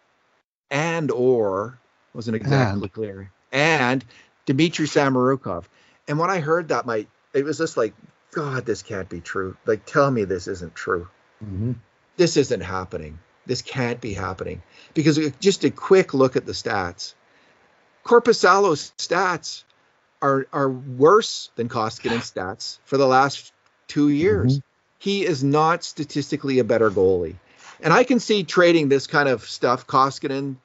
and or wasn't exactly and. clear and Dmitry Samorukov. And when I heard that, my it was just like, God, this can't be true. Like, tell me this isn't true. Mm-hmm. This isn't happening. This can't be happening because just a quick look at the stats. Korpisalo's stats are are worse than Koskinen's stats for the last two years. Mm-hmm. He is not statistically a better goalie. And I can see trading this kind of stuff, Koskinen,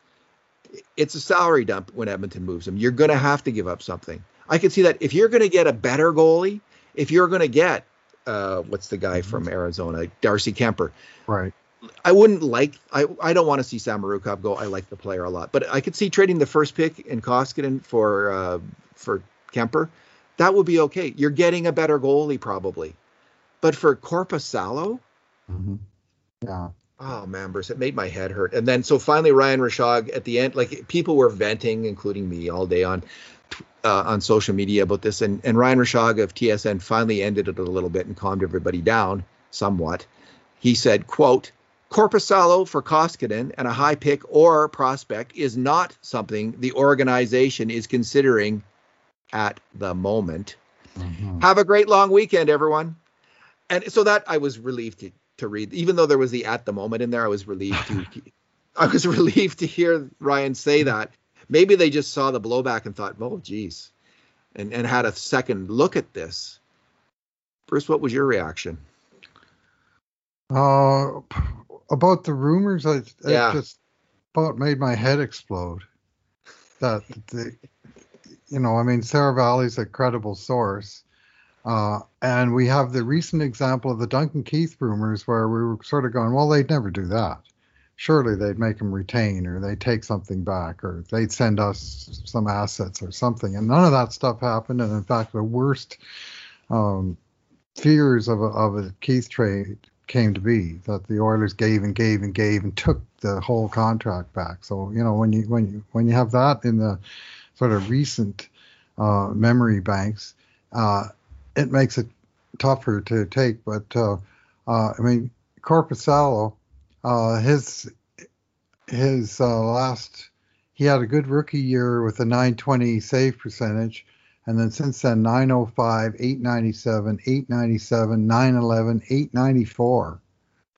it's a salary dump when Edmonton moves him. You're going to have to give up something. I can see that if you're going to get a better goalie, if you're going to get, uh, what's the guy from Arizona, Darcy Kuemper, Right. I wouldn't like, I, I don't want to see Samorukov go. I like the player a lot, but I could see trading the first pick in Koskinen for, uh, for Kuemper. That would be okay. You're getting a better goalie probably. But for Korpisalo, mm-hmm. yeah. Oh man, Bruce, it made my head hurt. And then so finally Ryan Rishaug at the end, like people were venting, including me, all day on uh, on social media about this, and and Ryan Rishaug of TSN finally ended it a little bit and calmed everybody down somewhat. He said, "quote Korpisalo for Koskinen and a high pick or prospect is not something the organization is considering at the moment. Mm-hmm. Have a great long weekend, everyone." And so that I was relieved to, to read, even though there was the at the moment in there, I was relieved to I was relieved to hear Ryan say that. Maybe they just saw the blowback and thought, "Oh, geez," and and had a second look at this. Bruce, what was your reaction? Uh, about the rumors, I yeah. it just about made my head explode. That the, you know, I mean, Seravalli's a credible source. Uh, and we have the recent example of the Duncan Keith rumors where we were sort of going, well, they'd never do that. Surely they'd make him retain or they'd take something back or they'd send us some assets or something. And none of that stuff happened. And in fact, the worst um, fears of a, of a Keith trade came to be that the Oilers gave and gave and gave and took the whole contract back. So you know when you when you when you have that in the sort of recent uh, memory banks, uh, it makes it tougher to take. But uh, uh I mean, Korpisalo, uh, his his uh, last he had a good rookie year with a 920 save percentage and then since then, 905, 897, 897, 911, 894.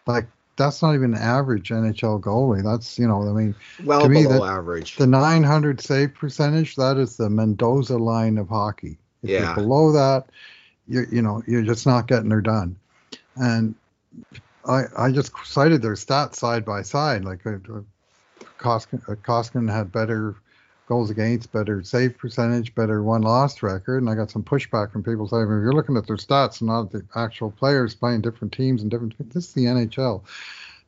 Like, that's not even an average NHL goalie. That's, you know, I mean, well to me, below that, average. The 900 save percentage, that is the Mendoza line of hockey. If yeah. you're below that, you you know, you're just not getting her done. And I I just cited their stats side by side. Like, uh, uh Koskinen, uh, had better goals against, better save percentage, better one loss record. And I got some pushback from people saying, if you're looking at their stats and not the actual players playing different teams and different, this is the NHL.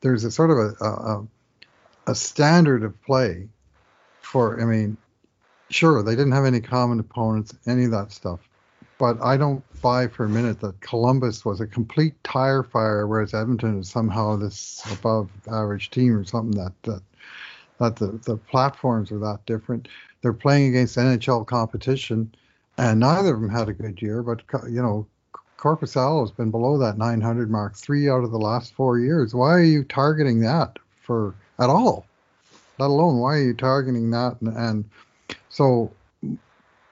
There's a sort of a, a, a standard of play for, I mean, sure, they didn't have any common opponents, any of that stuff. But I don't buy for a minute that Columbus was a complete tire fire, whereas Edmonton is somehow this above average team or something that, that that the, the platforms are that different. They're playing against NHL competition, and neither of them had a good year. But you know, Korpisalo has been below that 900 mark three out of the last four years. Why are you targeting that for at all? Let alone why are you targeting that? And, and so,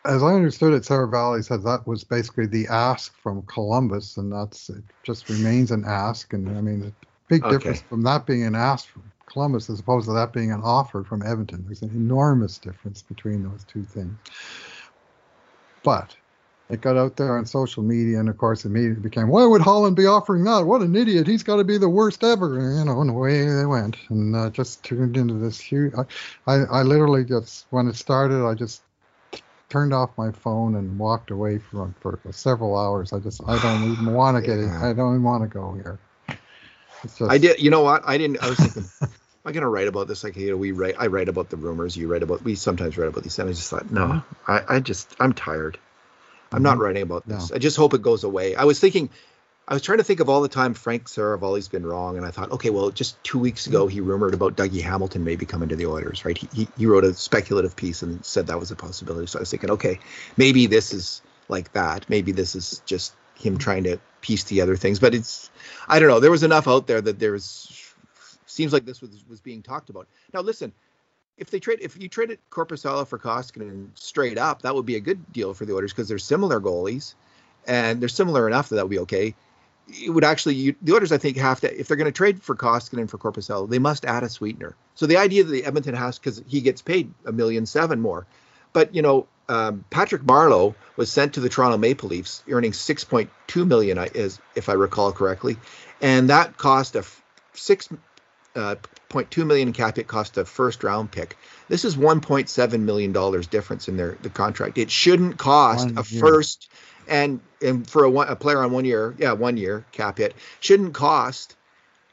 as I understood it, Seravalli said that was basically the ask from Columbus, and that's it. Just remains an ask. And I mean, the big okay. difference from that being an ask from Columbus as opposed to that being an offer from Edmonton. There's an enormous difference between those two things. But it got out there on social media, and of course, immediately became, why would Holland be offering that? What an idiot! He's got to be the worst ever. And, you know, and away they went, and uh, just turned into this huge. I, I, I literally just when it started, I just turned off my phone and walked away from for several hours. I just I don't even want to get it. I don't even want to go here. Just, I did. You know what? I didn't. I was thinking, am I going to write about this? Like, you know, we write. I write about the rumors. You write about. We sometimes write about these. And I just thought, no, I, I just, I'm tired. I'm mm-hmm. not writing about this. No. I just hope it goes away. I was thinking, I was trying to think of all the time Frank Seravalli's been wrong, and I thought, okay, well, just two weeks ago he rumored about Dougie Hamilton maybe coming to the Oilers, right? He, he, he wrote a speculative piece and said that was a possibility. So I was thinking, okay, maybe this is like that. Maybe this is just him trying to piece together things. But it's I don't know. There was enough out there that there's seems like this was was being talked about. Now listen, if they trade if you traded Korpisalo for Koskinen straight up, that would be a good deal for the Oilers because they're similar goalies and they're similar enough that that would be okay. It would actually you, the Oilers I think have to if they're going to trade for Koskinen for Korpisalo, they must add a sweetener. So the idea that the Edmonton has because he gets paid a million seven more, but you know um, Patrick Marleau was sent to the Toronto Maple Leafs, earning 6.2 million, is if I recall correctly, and that cost a six uh, 0.2 million in cap hit cost a first round pick. This is 1.7 million dollars difference in their the contract. It shouldn't cost one a first and and for a, one, a player on one year, yeah, one year cap hit shouldn't cost.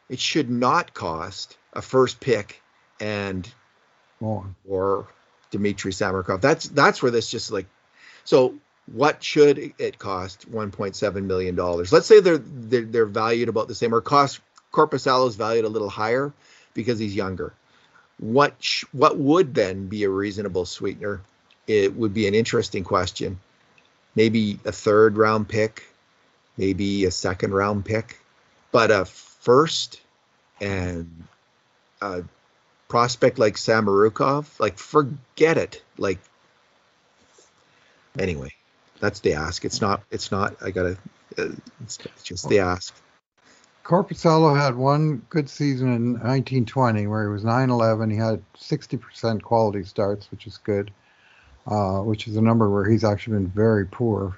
It should not cost a first pick and more. or Dmitry Samorukov. That's that's where this just like so what should it cost? 1.7 million dollars. Let's say they're, they're they're valued about the same or cost Korpisalo is valued a little higher because he's younger. What sh- what would then be a reasonable sweetener? It would be an interesting question maybe a third round pick maybe a second round pick but a first and a prospect like Samorukov, like forget it. Like anyway, that's the ask. It's not. It's not. I gotta. It's, just the ask. Korpisalo had one good season in 1920 where he was 9-11. He had 60% quality starts, which is good, uh, which is a number where he's actually been very poor,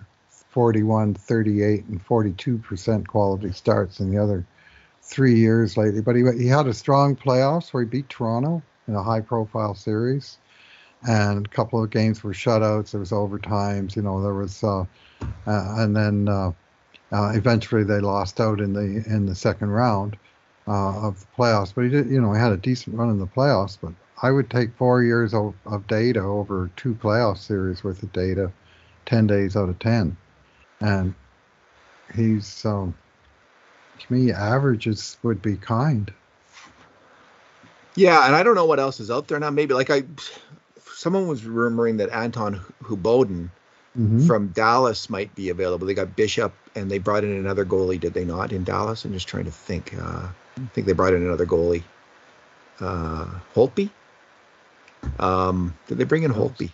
41, 38, and 42% quality starts in the other three years lately. But he, he had a strong playoffs where he beat Toronto in a high-profile series, and a couple of games were shutouts. There was overtimes. You know, there was, uh, uh, and then uh, uh, eventually, they lost out in the in the second round uh, of the playoffs. But he did, you know, he had a decent run in the playoffs. But I would take four years of, of data over two playoff series worth of data, ten days out of ten, and he's um, to me averages would be kind. Yeah, and I don't know what else is out there now. Maybe like I, someone was rumoring that Anton Khudobin mm-hmm. from Dallas might be available. They got Bishop and they brought in another goalie, did they not, in Dallas? I'm just trying to think. Uh, I think they brought in another goalie. Uh, Holtby? Um, did they bring in Holtby?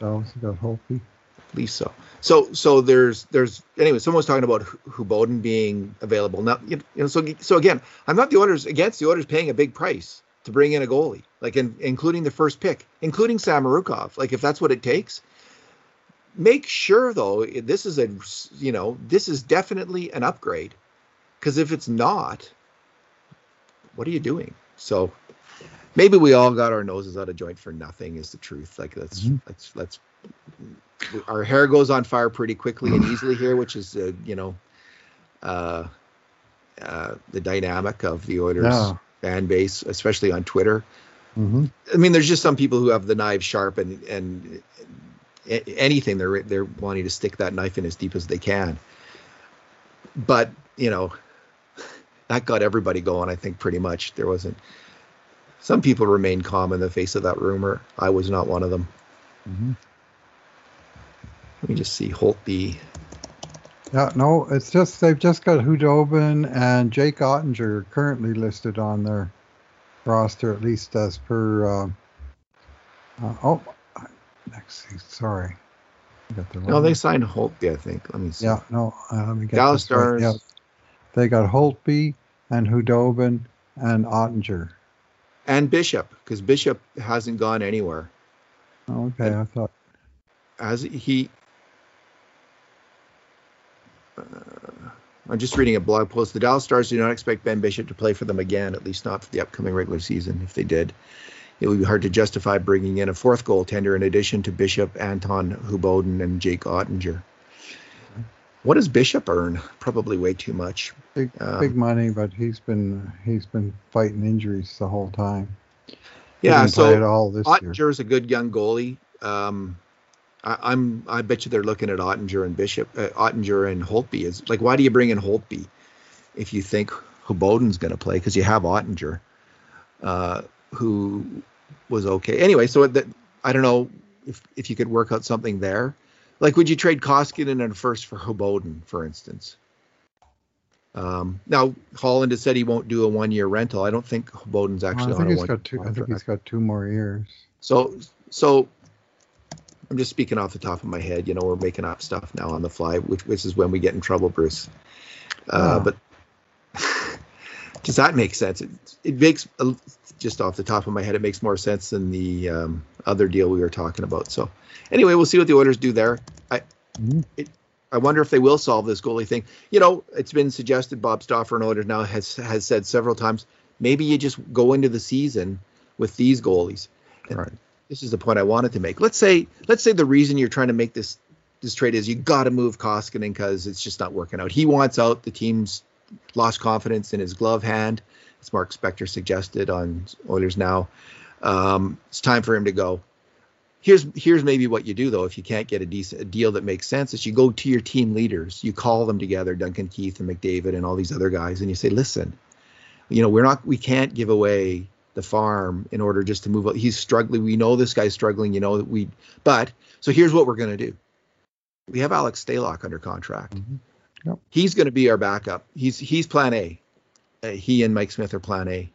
Dallas got Holtby. I believe so. So so there's there's anyway. Someone was talking about Khudobin being available now. You know, so so again, I'm not the orders against the orders paying a big price to bring in a goalie, like in, including the first pick, including Samorukov. Like if that's what it takes, make sure though this is a you know this is definitely an upgrade because if it's not what are you doing so maybe we all got our noses out of joint for nothing is the truth like that's mm-hmm. that's that's our hair goes on fire pretty quickly and easily here which is uh, you know uh, uh, the dynamic of the Oilers yeah. fan base especially on Twitter mm-hmm. I mean there's just some people who have the knife sharp and and anything they're they're wanting to stick that knife in as deep as they can but you know that got everybody going i think pretty much there wasn't some people remained calm in the face of that rumor i was not one of them mm-hmm. let me just see holtby yeah no it's just they've just got Khudobin and jake Oettinger currently listed on their roster at least as per uh, uh, oh next season. Sorry. The no, they signed Holtby, I think. Let me see. Yeah, no, uh, let me get Dallas Stars. Right. Yeah. They got Holtby and Khudobin and Oettinger. And Bishop, because Bishop hasn't gone anywhere. Oh, okay, and I thought. As he. Uh, I'm just reading a blog post. The Dallas Stars do not expect Ben Bishop to play for them again, at least not for the upcoming regular season. If they did, it would be hard to justify bringing in a fourth goaltender in addition to Bishop, Anton Khudobin, and Jake Oettinger. What does Bishop earn? Probably way too much. Big, um, big money, but he's been he's been fighting injuries the whole time. Yeah, so all this a good young goalie. Um, I, am I bet you they're looking at Oettinger and Bishop, uh, Oettinger and Holtby. Is like, why do you bring in Holtby if you think Khudobin's going to play? Because you have Oettinger, Uh, who was okay. Anyway, so that I don't know if if you could work out something there. Like, would you trade Koskinen and first for Khudobin, for instance? Um, now Holland has said he won't do a one-year rental. I don't think Khudobin's actually well, I think on he's one. Got two, I think he's got two more years. So, so I'm just speaking off the top of my head. You know, we're making up stuff now on the fly, which, which is when we get in trouble, Bruce. Uh, oh. But does that make sense? It, it makes just off the top of my head, it makes more sense than the um, other deal we were talking about. So anyway, we'll see what the Oilers do there. I mm-hmm. it, I wonder if they will solve this goalie thing. You know, it's been suggested Bob Stauffer and Oilers now has has said several times maybe you just go into the season with these goalies. And right. This is the point I wanted to make. Let's say let's say the reason you're trying to make this this trade is you got to move Koskinen because it's just not working out. He wants out. The team's lost confidence in his glove hand as Mark Spector suggested on Oilers Now. Um, it's time for him to go. Here's here's maybe what you do though if you can't get a decent a deal that makes sense is you go to your team leaders, you call them together, Duncan Keith and McDavid and all these other guys, and you say, listen, you know we're not we can't give away the farm in order just to move. He's struggling. We know this guy's struggling. You know that we, but so here's what we're going to do. We have Alex Stalock under contract. Mm-hmm. Yep. He's going to be our backup. He's he's Plan A. Uh, he and Mike Smith are Plan A,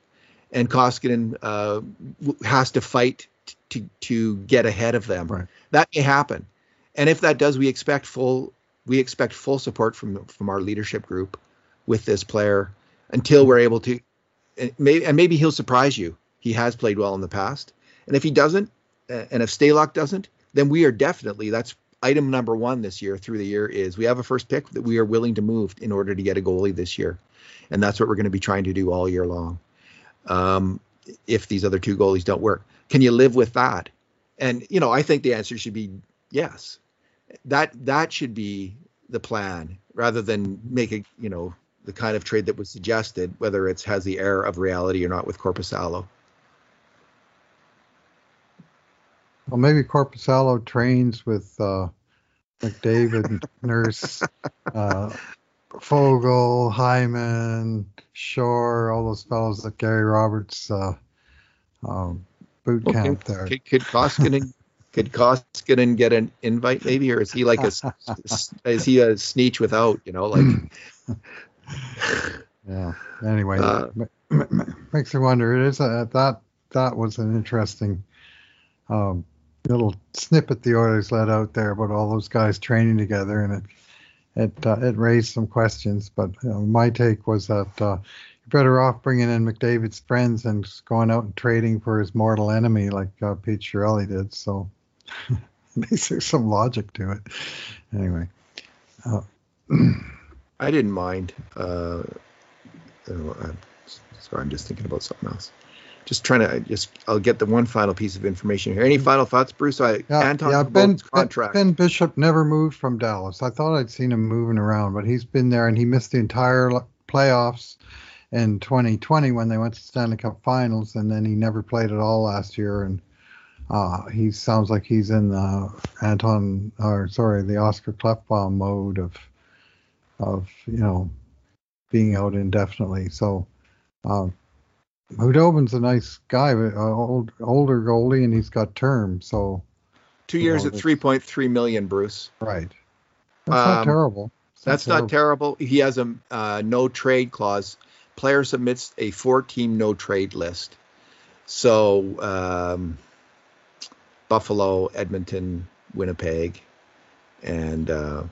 and Koskinen uh, has to fight t- to to get ahead of them. Right. That may happen, and if that does, we expect full we expect full support from from our leadership group with this player. until we're able to. And maybe, and maybe he'll surprise you. He has played well in the past, and if he doesn't, and if Stalock doesn't, then we are definitely that's item number one this year through the year is we have a first pick that we are willing to move in order to get a goalie this year, and that's what we're going to be trying to do all year long. Um, if these other two goalies don't work, can you live with that? And you know, I think the answer should be yes. That that should be the plan rather than make you know the kind of trade that was suggested, whether it has the air of reality or not with Korpisalo. Well, maybe Korpisalo trains with uh, McDavid, Nurse, uh, Foegele, Hyman, Shore, all those fellows that Gary Roberts uh, um, boot camp there. Could, could Koskinen could Koskinen get an invite maybe, or is he like a is he a Sneetch without you know like? yeah. Anyway, uh, makes me wonder. It is a, that that was an interesting um, little snippet the Oilers let out there about all those guys training together, and it it uh, it raised some questions. But you know, my take was that uh, you're better off bringing in McDavid's friends and going out and trading for his mortal enemy like uh, Pete Chiarelli did. So there's some logic to it. Anyway. Uh, I didn't mind. Uh, I'm sorry, I'm just thinking about something else just trying to just I'll get the one final piece of information here. Any final thoughts, Bruce? I yeah, Anton yeah, ben, contract. Ben Bishop never moved from Dallas. I thought I'd seen him moving around, but he's been there and he missed the entire playoffs in 2020 when they went to Stanley Cup Finals, and then he never played at all last year. And uh, he sounds like he's in the Anton, or sorry, the Oscar Klefbom mode of of you know being out indefinitely. So. Uh, Khudobin's a nice guy, but uh, old older goalie, and he's got term. So two years know, at three point three million, Bruce. Right. That's um, not terrible. that's not terrible. He has a uh, no trade clause. Player submits a four team no trade list. So um, Buffalo, Edmonton, Winnipeg, and uh,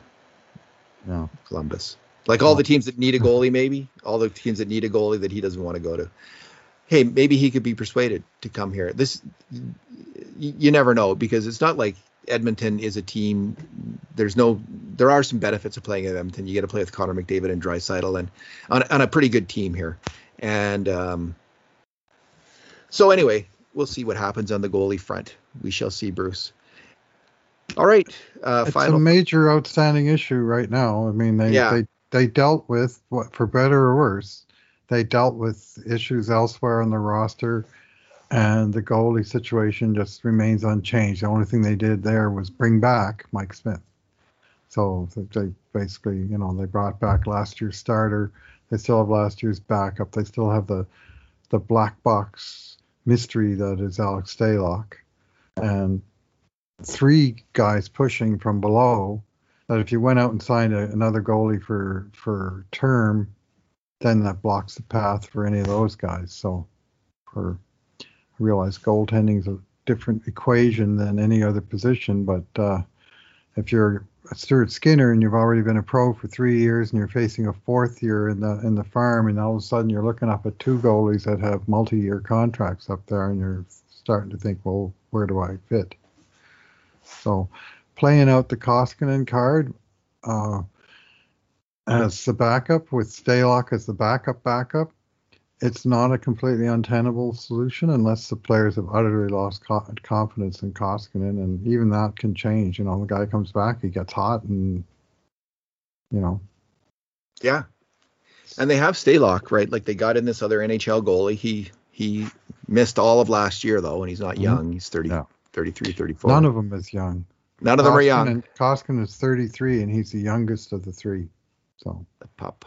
no. Columbus. Like all the teams that need a goalie, maybe all the teams that need a goalie that he doesn't want to go to hey, maybe he could be persuaded to come here. This you never know because it's not like Edmonton is a team. There's no, there are some benefits of playing at Edmonton. You get to play with Connor McDavid and Draisaitl and on, on a pretty good team here. And um, so anyway, we'll see what happens on the goalie front. We shall see, Bruce. All right. Uh, it's final. a major outstanding issue right now. I mean, they yeah. they they dealt with what for better or worse they dealt with issues elsewhere on the roster, and the goalie situation just remains unchanged. The only thing they did there was bring back Mike Smith. So they basically, you know, they brought back last year's starter. They still have last year's backup. They still have the the black box mystery that is Alex Stalock, and three guys pushing from below. That if you went out and signed a, another goalie for for term, then that blocks the path for any of those guys. So for I realize goaltending is a different equation than any other position, but uh, if you're a Stuart Skinner and you've already been a pro for three years and you're facing a fourth year in the in the farm, and all of a sudden you're looking up at two goalies that have multi-year contracts up there, and you're starting to think, well, where do I fit? So playing out the Koskinen card. Uh, as the backup with Stalock as the backup backup, it's not a completely untenable solution unless the players have utterly lost co- confidence in Koskinen, and even that can change. You know, the guy comes back, he gets hot, and you know. Yeah, and they have Stalock, right? Like they got in this other NHL goalie. He he missed all of last year though, and he's not mm-hmm. young. He's 30, yeah. 33, 34. None of them is young. None of them are young. Koskinen is 33, and he's the youngest of the three. So the pup.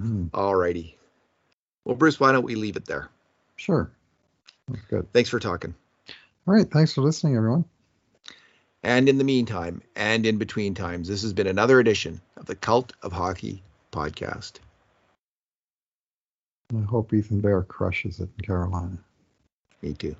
Mm. All righty. Well, Bruce, why don't we leave it there? Sure. That's good. Thanks for talking. All right. Thanks for listening, everyone. And in the meantime, and in between times, this has been another edition of the Cult of Hockey podcast. I hope Ethan Bear crushes it in Carolina. Me too.